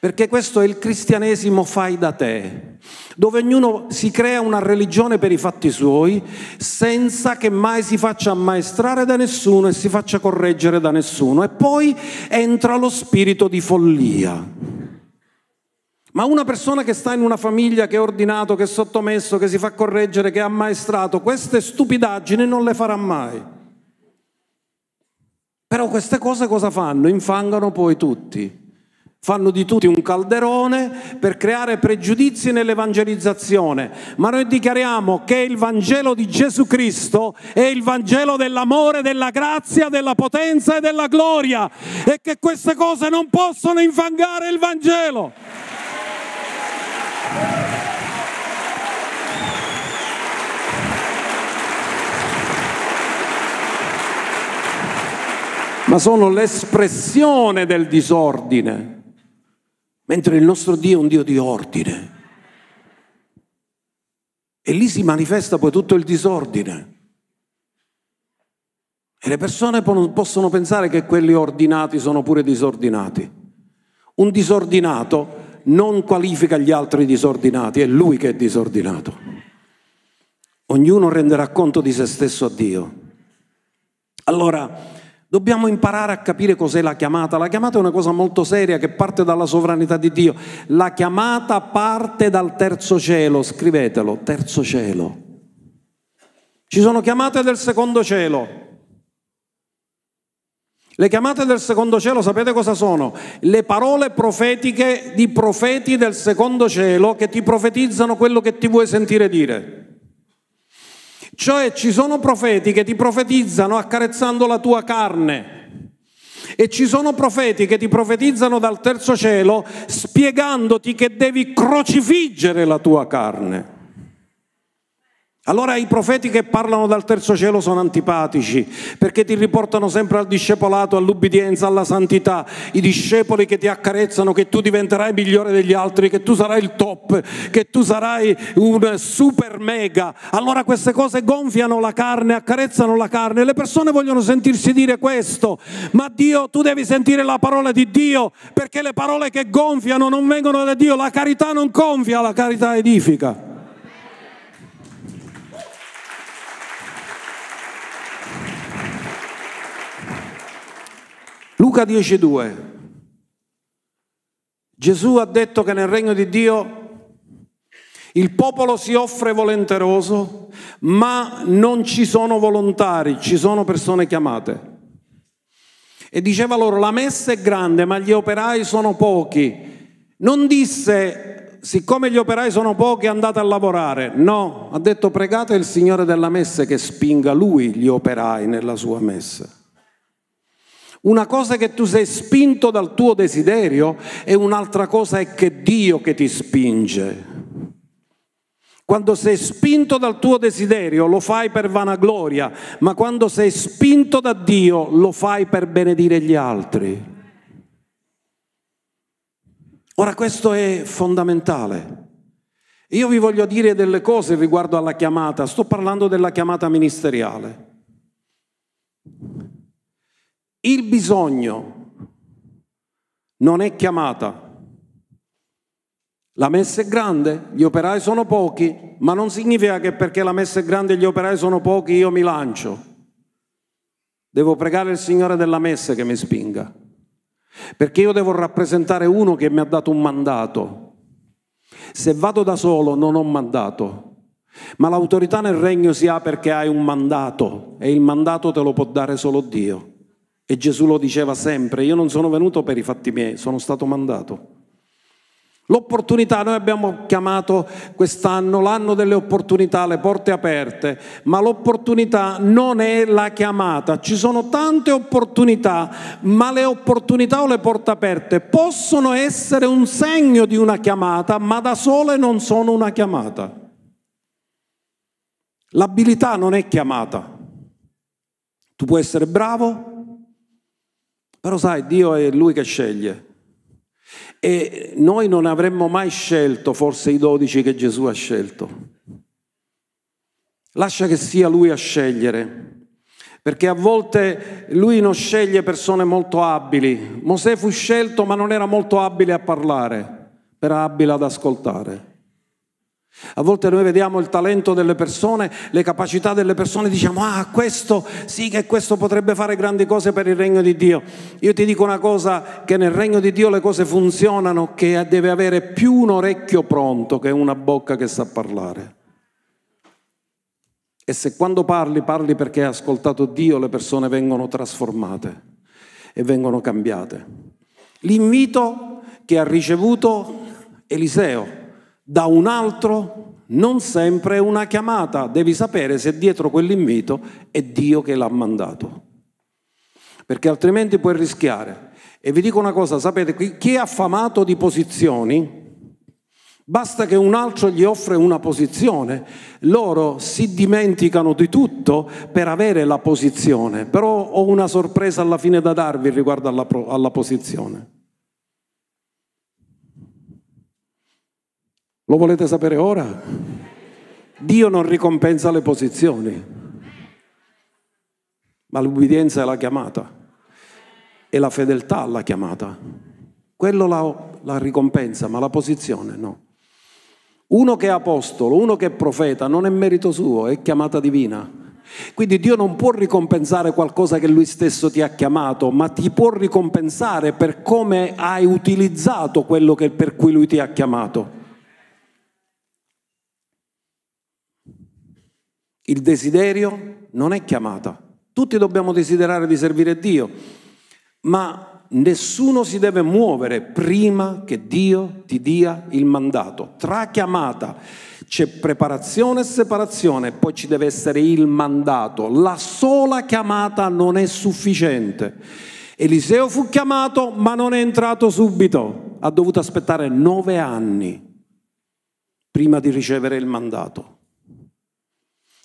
Perché questo è il cristianesimo fai da te, dove ognuno si crea una religione per i fatti suoi senza che mai si faccia ammaestrare da nessuno e si faccia correggere da nessuno. E poi entra lo spirito di follia. Ma una persona che sta in una famiglia, che è ordinato, che è sottomesso, che si fa correggere, che è ammaestrato, queste stupidaggini non le farà mai. Però queste cose cosa fanno? Infangano poi tutti. Fanno di tutti un calderone per creare pregiudizi nell'evangelizzazione, ma noi dichiariamo che il Vangelo di Gesù Cristo è il Vangelo dell'amore, della grazia, della potenza e della gloria e che queste cose non possono infangare il Vangelo. Ma sono l'espressione del disordine mentre il nostro Dio è un Dio di ordine. E lì si manifesta poi tutto il disordine. E le persone possono pensare che quelli ordinati sono pure disordinati. Un disordinato non qualifica gli altri disordinati, è lui che è disordinato. Ognuno renderà conto di se stesso a Dio. Allora, Dobbiamo imparare a capire cos'è la chiamata. La chiamata è una cosa molto seria che parte dalla sovranità di Dio. La chiamata parte dal terzo cielo, scrivetelo, terzo cielo. Ci sono chiamate del secondo cielo. Le chiamate del secondo cielo, sapete cosa sono? Le parole profetiche di profeti del secondo cielo che ti profetizzano quello che ti vuoi sentire dire. Cioè ci sono profeti che ti profetizzano accarezzando la tua carne. E ci sono profeti che ti profetizzano dal terzo cielo spiegandoti che devi crocifiggere la tua carne. Allora i profeti che parlano dal terzo cielo sono antipatici perché ti riportano sempre al discepolato, all'ubbidienza, alla santità. I discepoli che ti accarezzano che tu diventerai migliore degli altri, che tu sarai il top, che tu sarai un super mega. Allora queste cose gonfiano la carne, accarezzano la carne. Le persone vogliono sentirsi dire questo, ma Dio, tu devi sentire la parola di Dio perché le parole che gonfiano non vengono da Dio. La carità non gonfia, la carità edifica. Luca 10.2. Gesù ha detto che nel regno di Dio il popolo si offre volenteroso, ma non ci sono volontari, ci sono persone chiamate. E diceva loro, la messa è grande, ma gli operai sono pochi. Non disse, siccome gli operai sono pochi, andate a lavorare. No, ha detto, pregate il Signore della messa che spinga lui gli operai nella sua messa. Una cosa è che tu sei spinto dal tuo desiderio e un'altra cosa è che Dio che ti spinge. Quando sei spinto dal tuo desiderio lo fai per vanagloria, ma quando sei spinto da Dio lo fai per benedire gli altri. Ora questo è fondamentale. Io vi voglio dire delle cose riguardo alla chiamata, sto parlando della chiamata ministeriale. Il bisogno non è chiamata. La messa è grande, gli operai sono pochi, ma non significa che perché la messa è grande e gli operai sono pochi io mi lancio. Devo pregare il Signore della messa che mi spinga, perché io devo rappresentare uno che mi ha dato un mandato. Se vado da solo non ho mandato, ma l'autorità nel regno si ha perché hai un mandato e il mandato te lo può dare solo Dio. E Gesù lo diceva sempre, io non sono venuto per i fatti miei, sono stato mandato. L'opportunità, noi abbiamo chiamato quest'anno l'anno delle opportunità, le porte aperte, ma l'opportunità non è la chiamata. Ci sono tante opportunità, ma le opportunità o le porte aperte possono essere un segno di una chiamata, ma da sole non sono una chiamata. L'abilità non è chiamata. Tu puoi essere bravo, però sai, Dio è Lui che sceglie. E noi non avremmo mai scelto forse i dodici che Gesù ha scelto. Lascia che sia Lui a scegliere, perché a volte Lui non sceglie persone molto abili. Mosè fu scelto ma non era molto abile a parlare, era abile ad ascoltare. A volte noi vediamo il talento delle persone, le capacità delle persone, diciamo, ah, questo sì che questo potrebbe fare grandi cose per il regno di Dio. Io ti dico una cosa, che nel regno di Dio le cose funzionano, che deve avere più un orecchio pronto che una bocca che sa parlare. E se quando parli, parli perché hai ascoltato Dio, le persone vengono trasformate e vengono cambiate. L'invito che ha ricevuto Eliseo da un altro non sempre è una chiamata, devi sapere se dietro quell'invito è Dio che l'ha mandato, perché altrimenti puoi rischiare. E vi dico una cosa, sapete, chi è affamato di posizioni, basta che un altro gli offre una posizione, loro si dimenticano di tutto per avere la posizione, però ho una sorpresa alla fine da darvi riguardo alla, alla posizione. Lo volete sapere ora? Dio non ricompensa le posizioni, ma l'ubbidienza è la chiamata e la fedeltà alla chiamata. Quello la, la ricompensa, ma la posizione no. Uno che è apostolo, uno che è profeta, non è merito suo, è chiamata divina. Quindi Dio non può ricompensare qualcosa che Lui stesso ti ha chiamato, ma ti può ricompensare per come hai utilizzato quello che, per cui Lui ti ha chiamato. Il desiderio non è chiamata. Tutti dobbiamo desiderare di servire Dio, ma nessuno si deve muovere prima che Dio ti dia il mandato. Tra chiamata c'è preparazione e separazione, poi ci deve essere il mandato. La sola chiamata non è sufficiente. Eliseo fu chiamato, ma non è entrato subito. Ha dovuto aspettare nove anni prima di ricevere il mandato.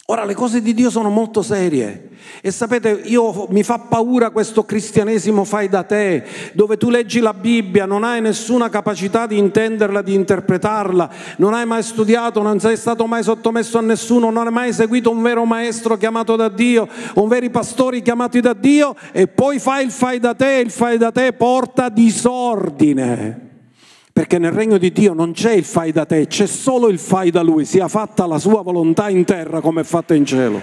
Ora le cose di Dio sono molto serie e sapete, io, mi fa paura questo cristianesimo fai da te, dove tu leggi la Bibbia, non hai nessuna capacità di intenderla, di interpretarla, non hai mai studiato, non sei stato mai sottomesso a nessuno, non hai mai seguito un vero maestro chiamato da Dio, un veri pastori chiamati da Dio e poi fai il fai da te, il fai da te porta disordine. Perché nel regno di Dio non c'è il fai da te, c'è solo il fai da Lui, sia fatta la sua volontà in terra come è fatta in cielo.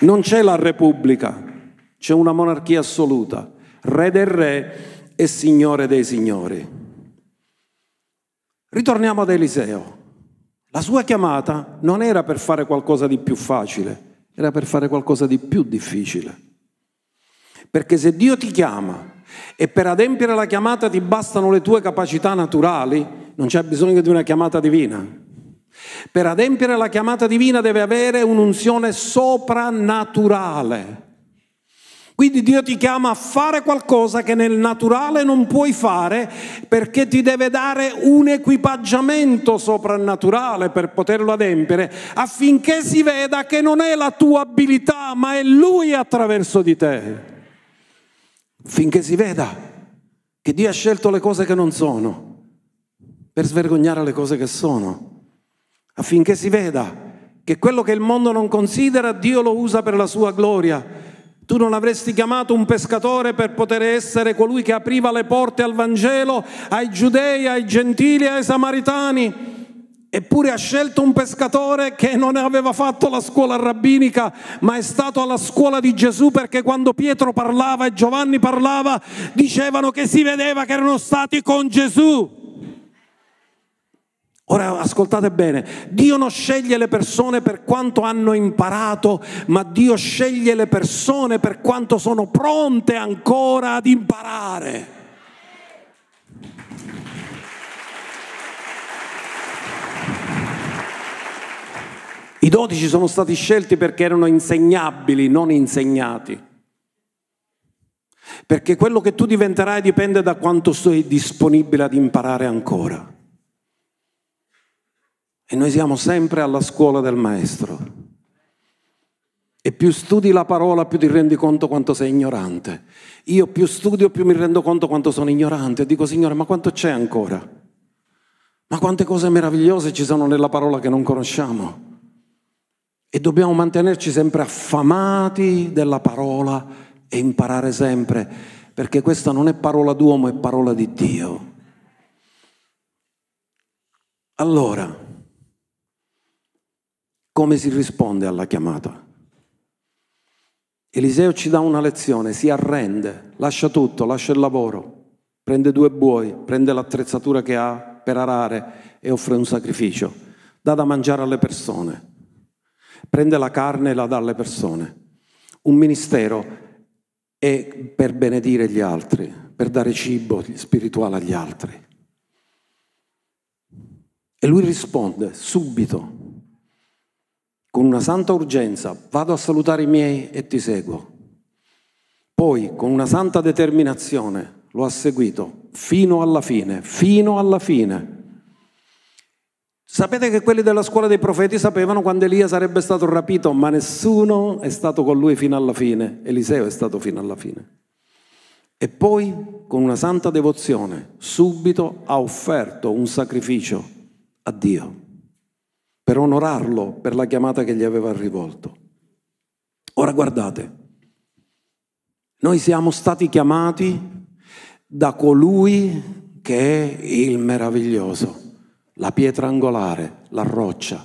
Non c'è la Repubblica, c'è una monarchia assoluta, re del re e signore dei signori. Ritorniamo ad Eliseo. La sua chiamata non era per fare qualcosa di più facile, era per fare qualcosa di più difficile. Perché se Dio ti chiama e per adempiere la chiamata ti bastano le tue capacità naturali, non c'è bisogno di una chiamata divina. Per adempiere la chiamata divina deve avere un'unzione soprannaturale. Quindi Dio ti chiama a fare qualcosa che nel naturale non puoi fare perché ti deve dare un equipaggiamento soprannaturale per poterlo adempiere affinché si veda che non è la tua abilità ma è Lui attraverso di te. Finché si veda che Dio ha scelto le cose che non sono per svergognare le cose che sono, affinché si veda che quello che il mondo non considera Dio lo usa per la sua gloria tu non avresti chiamato un pescatore per poter essere colui che apriva le porte al Vangelo ai giudei, ai gentili, ai samaritani. Eppure ha scelto un pescatore che non aveva fatto la scuola rabbinica, ma è stato alla scuola di Gesù perché quando Pietro parlava e Giovanni parlava, dicevano che si vedeva che erano stati con Gesù. Ora ascoltate bene, Dio non sceglie le persone per quanto hanno imparato, ma Dio sceglie le persone per quanto sono pronte ancora ad imparare. I dodici sono stati scelti perché erano insegnabili, non insegnati. Perché quello che tu diventerai dipende da quanto sei disponibile ad imparare ancora. E noi siamo sempre alla scuola del maestro. E più studi la parola, più ti rendi conto quanto sei ignorante. Io più studio, più mi rendo conto quanto sono ignorante. E dico, Signore, ma quanto c'è ancora? Ma quante cose meravigliose ci sono nella parola che non conosciamo. E dobbiamo mantenerci sempre affamati della parola e imparare sempre, perché questa non è parola d'uomo, è parola di Dio. Allora, come si risponde alla chiamata? Eliseo ci dà una lezione, si arrende, lascia tutto, lascia il lavoro, prende due buoi, prende l'attrezzatura che ha per arare e offre un sacrificio, dà da mangiare alle persone, prende la carne e la dà alle persone. Un ministero è per benedire gli altri, per dare cibo spirituale agli altri. E lui risponde subito, con una santa urgenza, vado a salutare i miei e ti seguo. Poi, con una santa determinazione, lo ha seguito fino alla fine, fino alla fine. Sapete che quelli della scuola dei profeti sapevano quando Elia sarebbe stato rapito, ma nessuno è stato con lui fino alla fine. Eliseo è stato fino alla fine. E poi, con una santa devozione, subito ha offerto un sacrificio a Dio per onorarlo per la chiamata che gli aveva rivolto. Ora guardate, noi siamo stati chiamati da colui che è il meraviglioso, la pietra angolare, la roccia.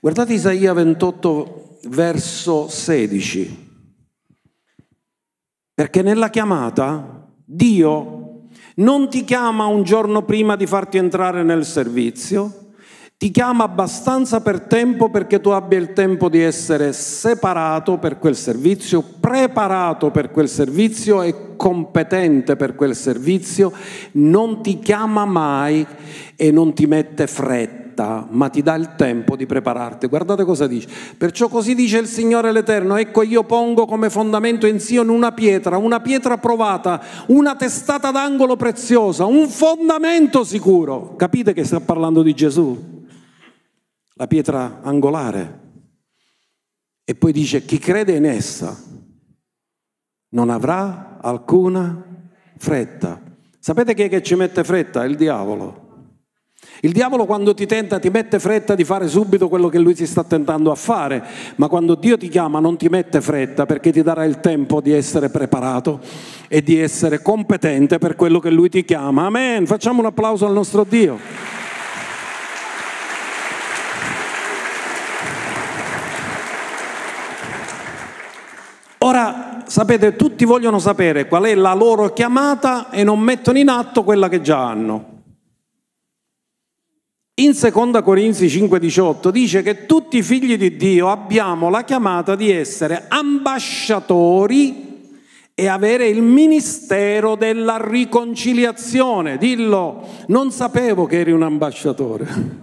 Guardate Isaia 28 verso 16, perché nella chiamata Dio non ti chiama un giorno prima di farti entrare nel servizio, ti chiama abbastanza per tempo perché tu abbia il tempo di essere separato per quel servizio, preparato per quel servizio e competente per quel servizio, non ti chiama mai e non ti mette fretta, ma ti dà il tempo di prepararti. Guardate cosa dice. Perciò così dice il Signore l'Eterno, ecco io pongo come fondamento in Sion una pietra, una pietra provata, una testata d'angolo preziosa, un fondamento sicuro. Capite che sta parlando di Gesù? La pietra angolare. E poi dice, chi crede in essa non avrà alcuna fretta. Sapete chi è che ci mette fretta? Il diavolo. Il diavolo quando ti tenta ti mette fretta di fare subito quello che lui si sta tentando a fare, ma quando Dio ti chiama non ti mette fretta perché ti darà il tempo di essere preparato e di essere competente per quello che lui ti chiama. Amen. Facciamo un applauso al nostro Dio. Ora, sapete, tutti vogliono sapere qual è la loro chiamata e non mettono in atto quella che già hanno. In 2 Corinzi 5:18 dice che tutti i figli di Dio abbiamo la chiamata di essere ambasciatori e avere il ministero della riconciliazione. Dillo, non sapevo che eri un ambasciatore.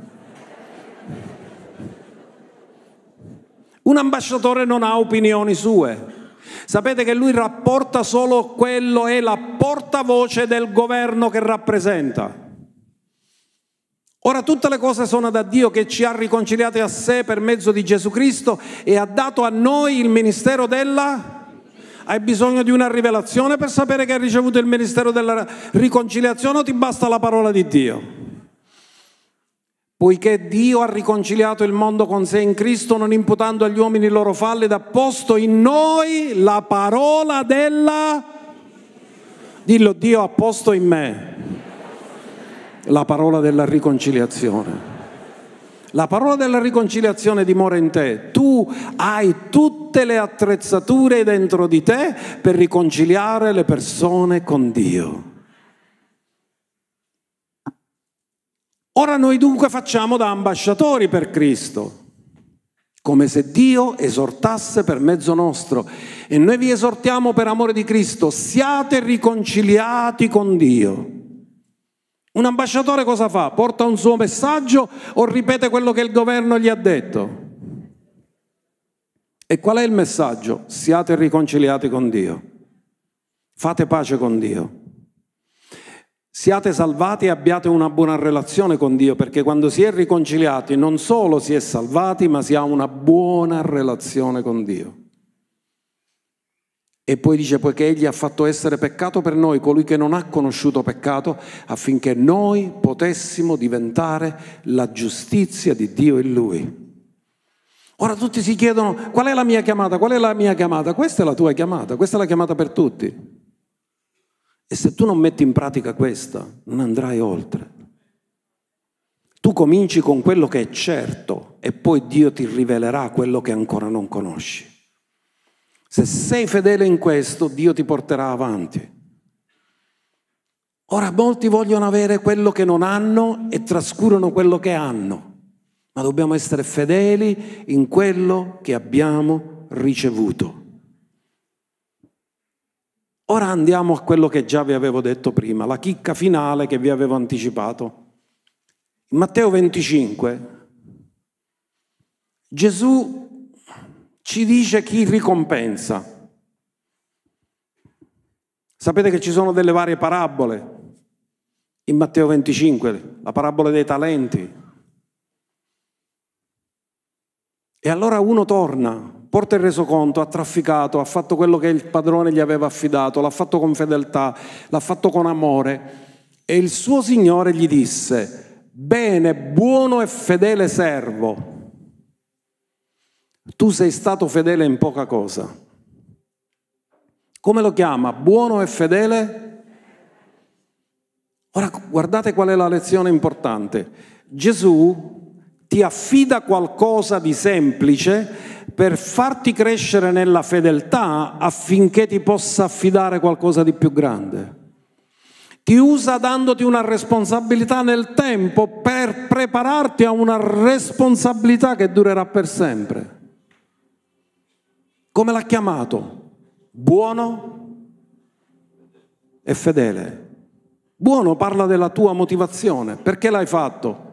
Un ambasciatore non ha opinioni sue. Sapete che lui rapporta solo quello, è la portavoce del governo che rappresenta. Ora tutte le cose sono da Dio che ci ha riconciliati a sé per mezzo di Gesù Cristo e ha dato a noi il ministero della... Hai bisogno di una rivelazione per sapere che hai ricevuto il ministero della riconciliazione o ti basta la parola di Dio? Poiché Dio ha riconciliato il mondo con sé in Cristo, non imputando agli uomini i loro falli, ed ha posto in noi la parola della... Dillo, Dio ha posto in me la parola della riconciliazione. La parola della riconciliazione dimora in te. Tu hai tutte le attrezzature dentro di te per riconciliare le persone con Dio. Ora noi dunque facciamo da ambasciatori per Cristo, come se Dio esortasse per mezzo nostro. E noi vi esortiamo per amore di Cristo, siate riconciliati con Dio. Un ambasciatore cosa fa? Porta un suo messaggio o ripete quello che il governo gli ha detto? E qual è il messaggio? Siate riconciliati con Dio. Fate pace con Dio. Siate salvati e abbiate una buona relazione con Dio, perché quando si è riconciliati non solo si è salvati, ma si ha una buona relazione con Dio. E poi dice, poiché egli ha fatto essere peccato per noi, colui che non ha conosciuto peccato, affinché noi potessimo diventare la giustizia di Dio in lui. Ora tutti si chiedono, qual è la mia chiamata? Qual è la mia chiamata? Questa è la tua chiamata, questa è la chiamata per tutti. E se tu non metti in pratica questa, non andrai oltre. Tu cominci con quello che è certo e poi Dio ti rivelerà quello che ancora non conosci. Se sei fedele in questo, Dio ti porterà avanti. Ora molti vogliono avere quello che non hanno e trascurano quello che hanno, ma dobbiamo essere fedeli in quello che abbiamo ricevuto. Ora andiamo a quello che già vi avevo detto prima, la chicca finale che vi avevo anticipato. In Matteo 25 Gesù ci dice chi ricompensa. Sapete che ci sono delle varie parabole. In Matteo 25, la parabola dei talenti. E allora uno torna, porta il resoconto, ha trafficato, ha fatto quello che il padrone gli aveva affidato, l'ha fatto con fedeltà, l'ha fatto con amore. E il suo Signore gli disse, bene, buono e fedele servo tu sei stato fedele in poca cosa. Come lo chiama? Buono e fedele? Ora guardate qual è la lezione importante. Gesù ti affida qualcosa di semplice per farti crescere nella fedeltà affinché ti possa affidare qualcosa di più grande. Ti usa dandoti una responsabilità nel tempo per prepararti a una responsabilità che durerà per sempre. Come l'ha chiamato? Buono e fedele. Buono parla della tua motivazione. Perché l'hai fatto?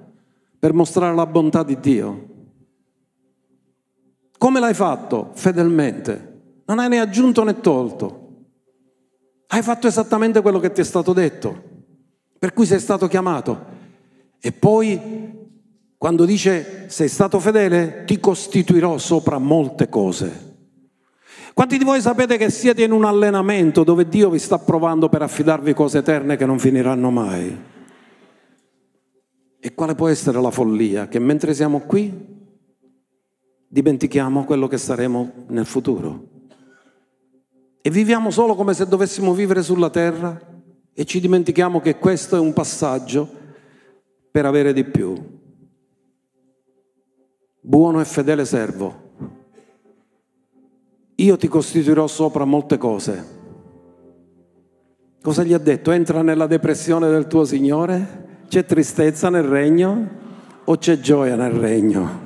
Per mostrare la bontà di Dio. Come l'hai fatto? Fedelmente. Non hai né aggiunto né tolto. Hai fatto esattamente quello che ti è stato detto, per cui sei stato chiamato. E poi, quando dice sei stato fedele, ti costituirò sopra molte cose. Quanti di voi sapete che siete in un allenamento dove Dio vi sta provando per affidarvi cose eterne che non finiranno mai? E quale può essere la follia? Che mentre siamo qui dimentichiamo quello che saremo nel futuro. E viviamo solo come se dovessimo vivere sulla terra e ci dimentichiamo che questo è un passaggio per avere di più. Buono e fedele servo io ti costituirò sopra molte cose. Cosa gli ha detto? Entra nella depressione del tuo Signore? C'è tristezza nel regno o c'è gioia nel regno?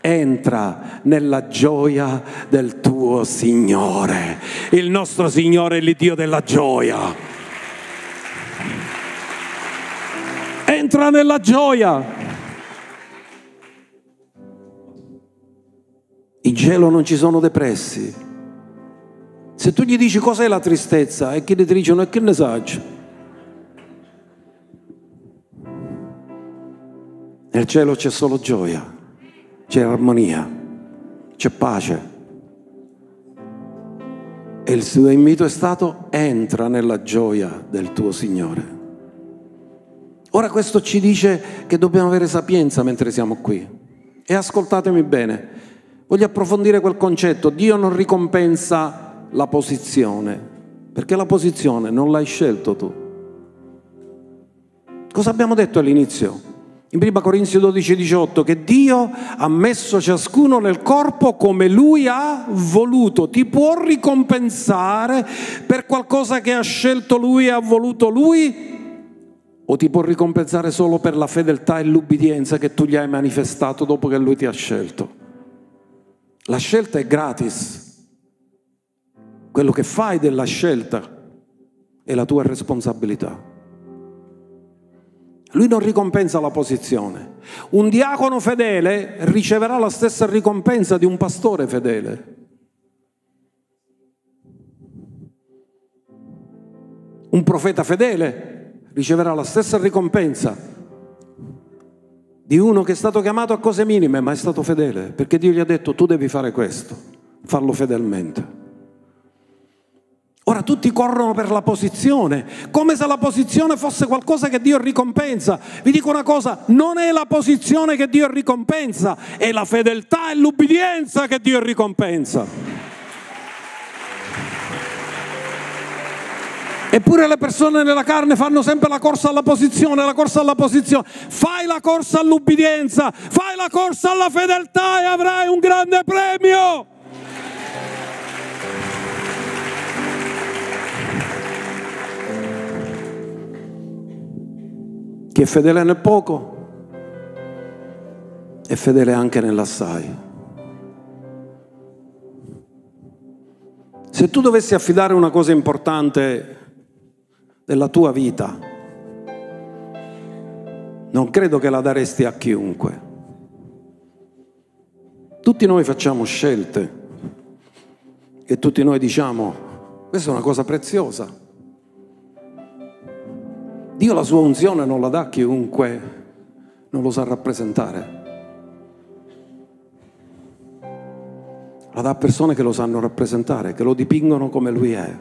Entra nella gioia del tuo Signore. Il nostro Signore è l'Iddio della gioia. Entra nella gioia. In cielo non ci sono depressi, Se tu gli dici cos'è la tristezza e che ti dicono e che ne sai? Nel cielo c'è solo gioia, c'è armonia, c'è pace. E il suo invito è stato entra nella gioia del tuo Signore. Ora questo ci dice che dobbiamo avere sapienza mentre siamo qui. E ascoltatemi bene, voglio approfondire quel concetto. Dio non ricompensa la posizione, perché la posizione non l'hai scelto tu. Cosa abbiamo detto all'inizio? In 1 Corinzi 12, 18, che Dio ha messo ciascuno nel corpo come Lui ha voluto. Ti può ricompensare per qualcosa che ha scelto Lui e ha voluto Lui? O ti può ricompensare solo per la fedeltà e l'ubbidienza che tu gli hai manifestato dopo che Lui ti ha scelto? La scelta è gratis. Quello che fai della scelta è la tua responsabilità. Lui non ricompensa la posizione. Un diacono fedele riceverà la stessa ricompensa di un pastore fedele. Un profeta fedele riceverà la stessa ricompensa di uno che è stato chiamato a cose minime ma è stato fedele, perché Dio gli ha detto tu devi fare questo, farlo fedelmente. Ora tutti corrono per la posizione, come se la posizione fosse qualcosa che Dio ricompensa. Vi dico una cosa, non è la posizione che Dio ricompensa, è la fedeltà e l'ubbidienza che Dio ricompensa. Eppure le persone nella carne fanno sempre la corsa alla posizione, la corsa alla posizione. Fai la corsa all'ubbidienza, fai la corsa alla fedeltà e avrai un grande premio. Chi è fedele nel poco è fedele anche nell'assai. Se tu dovessi affidare una cosa importante della tua vita, non credo che la daresti a chiunque. Tutti noi facciamo scelte e tutti noi diciamo, questa è una cosa preziosa, Dio la sua unzione non la dà a chiunque non lo sa rappresentare. La dà a persone che lo sanno rappresentare, che lo dipingono come lui è.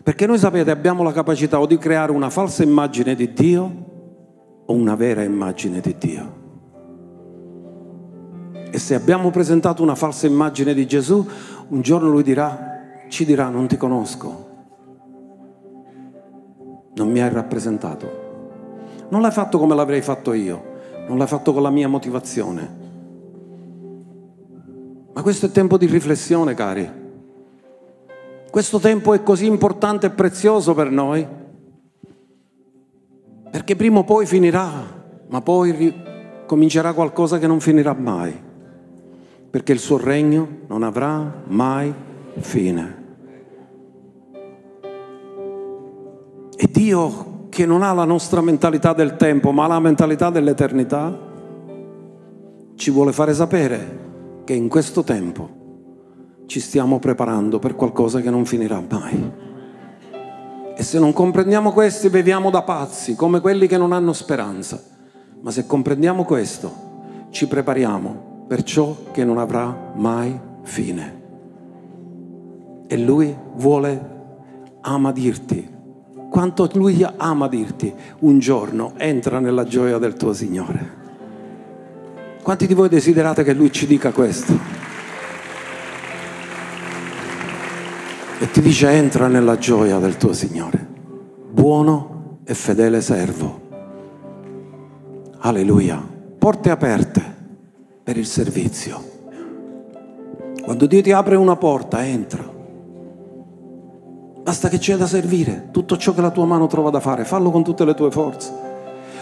Perché noi sapete abbiamo la capacità o di creare una falsa immagine di Dio o una vera immagine di Dio. E se abbiamo presentato una falsa immagine di Gesù, un giorno lui dirà, ci dirà non ti conosco, non mi hai rappresentato. Non l'hai fatto come l'avrei fatto io, non l'hai fatto con la mia motivazione. Ma questo è tempo di riflessione, cari. Questo tempo è così importante e prezioso per noi, perché prima o poi finirà, ma poi comincerà qualcosa che non finirà mai, perché il suo regno non avrà mai fine. E Dio che non ha la nostra mentalità del tempo, ma la mentalità dell'eternità, ci vuole fare sapere che in questo tempo ci stiamo preparando per qualcosa che non finirà mai. E se non comprendiamo questo, beviamo da pazzi, come quelli che non hanno speranza. Ma se comprendiamo questo, ci prepariamo per ciò che non avrà mai fine. E Lui vuole, ama dirti, quanto lui ama dirti, un giorno entra nella gioia del tuo Signore. Quanti di voi desiderate che lui ci dica questo? E ti dice entra nella gioia del tuo Signore, buono e fedele servo. Alleluia. Porte aperte per il servizio. Quando Dio ti apre una porta, entra. Basta che c'è da servire. Tutto ciò che la tua mano trova da fare, fallo con tutte le tue forze.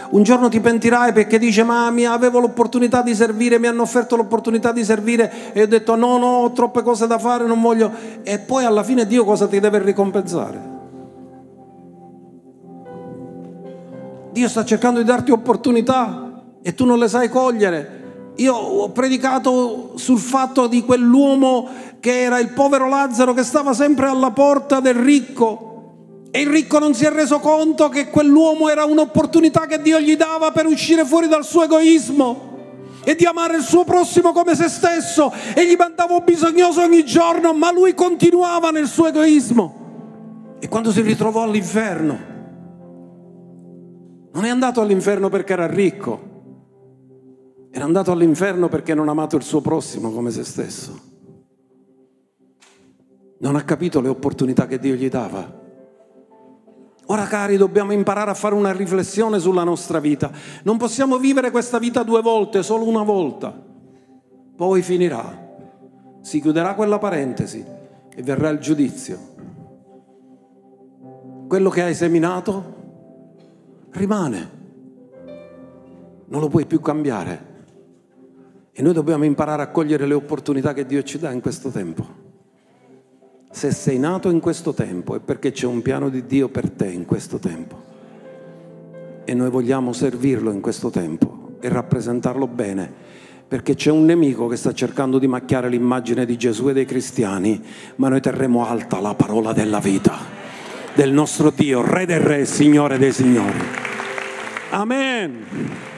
Un giorno ti pentirai perché dice ma mi avevo l'opportunità di servire, mi hanno offerto l'opportunità di servire e ho detto no, no, ho troppe cose da fare, non voglio. E poi alla fine Dio cosa ti deve ricompensare? Dio sta cercando di darti opportunità e tu non le sai cogliere Io ho predicato sul fatto di quell'uomo che era il povero Lazzaro che stava sempre alla porta del ricco e il ricco non si è reso conto che quell'uomo era un'opportunità che Dio gli dava per uscire fuori dal suo egoismo e di amare il suo prossimo come se stesso e gli mandava bisognoso ogni giorno, ma lui continuava nel suo egoismo. E quando si ritrovò all'inferno, non è andato all'inferno perché era ricco, era andato all'inferno perché non ha amato il suo prossimo come se stesso. Non ha capito le opportunità che Dio gli dava. Ora cari dobbiamo imparare a fare una riflessione sulla nostra vita. Non possiamo vivere questa vita due volte, solo una volta. Poi finirà. Si chiuderà quella parentesi e verrà il giudizio. Quello che hai seminato rimane. Non lo puoi più cambiare. E noi dobbiamo imparare a cogliere le opportunità che Dio ci dà in questo tempo. Se sei nato in questo tempo è perché c'è un piano di Dio per te in questo tempo. E noi vogliamo servirlo in questo tempo e rappresentarlo bene, perché c'è un nemico che sta cercando di macchiare l'immagine di Gesù e dei cristiani, ma noi terremo alta la parola della vita del nostro Dio, Re del Re, Signore dei Signori. Amen.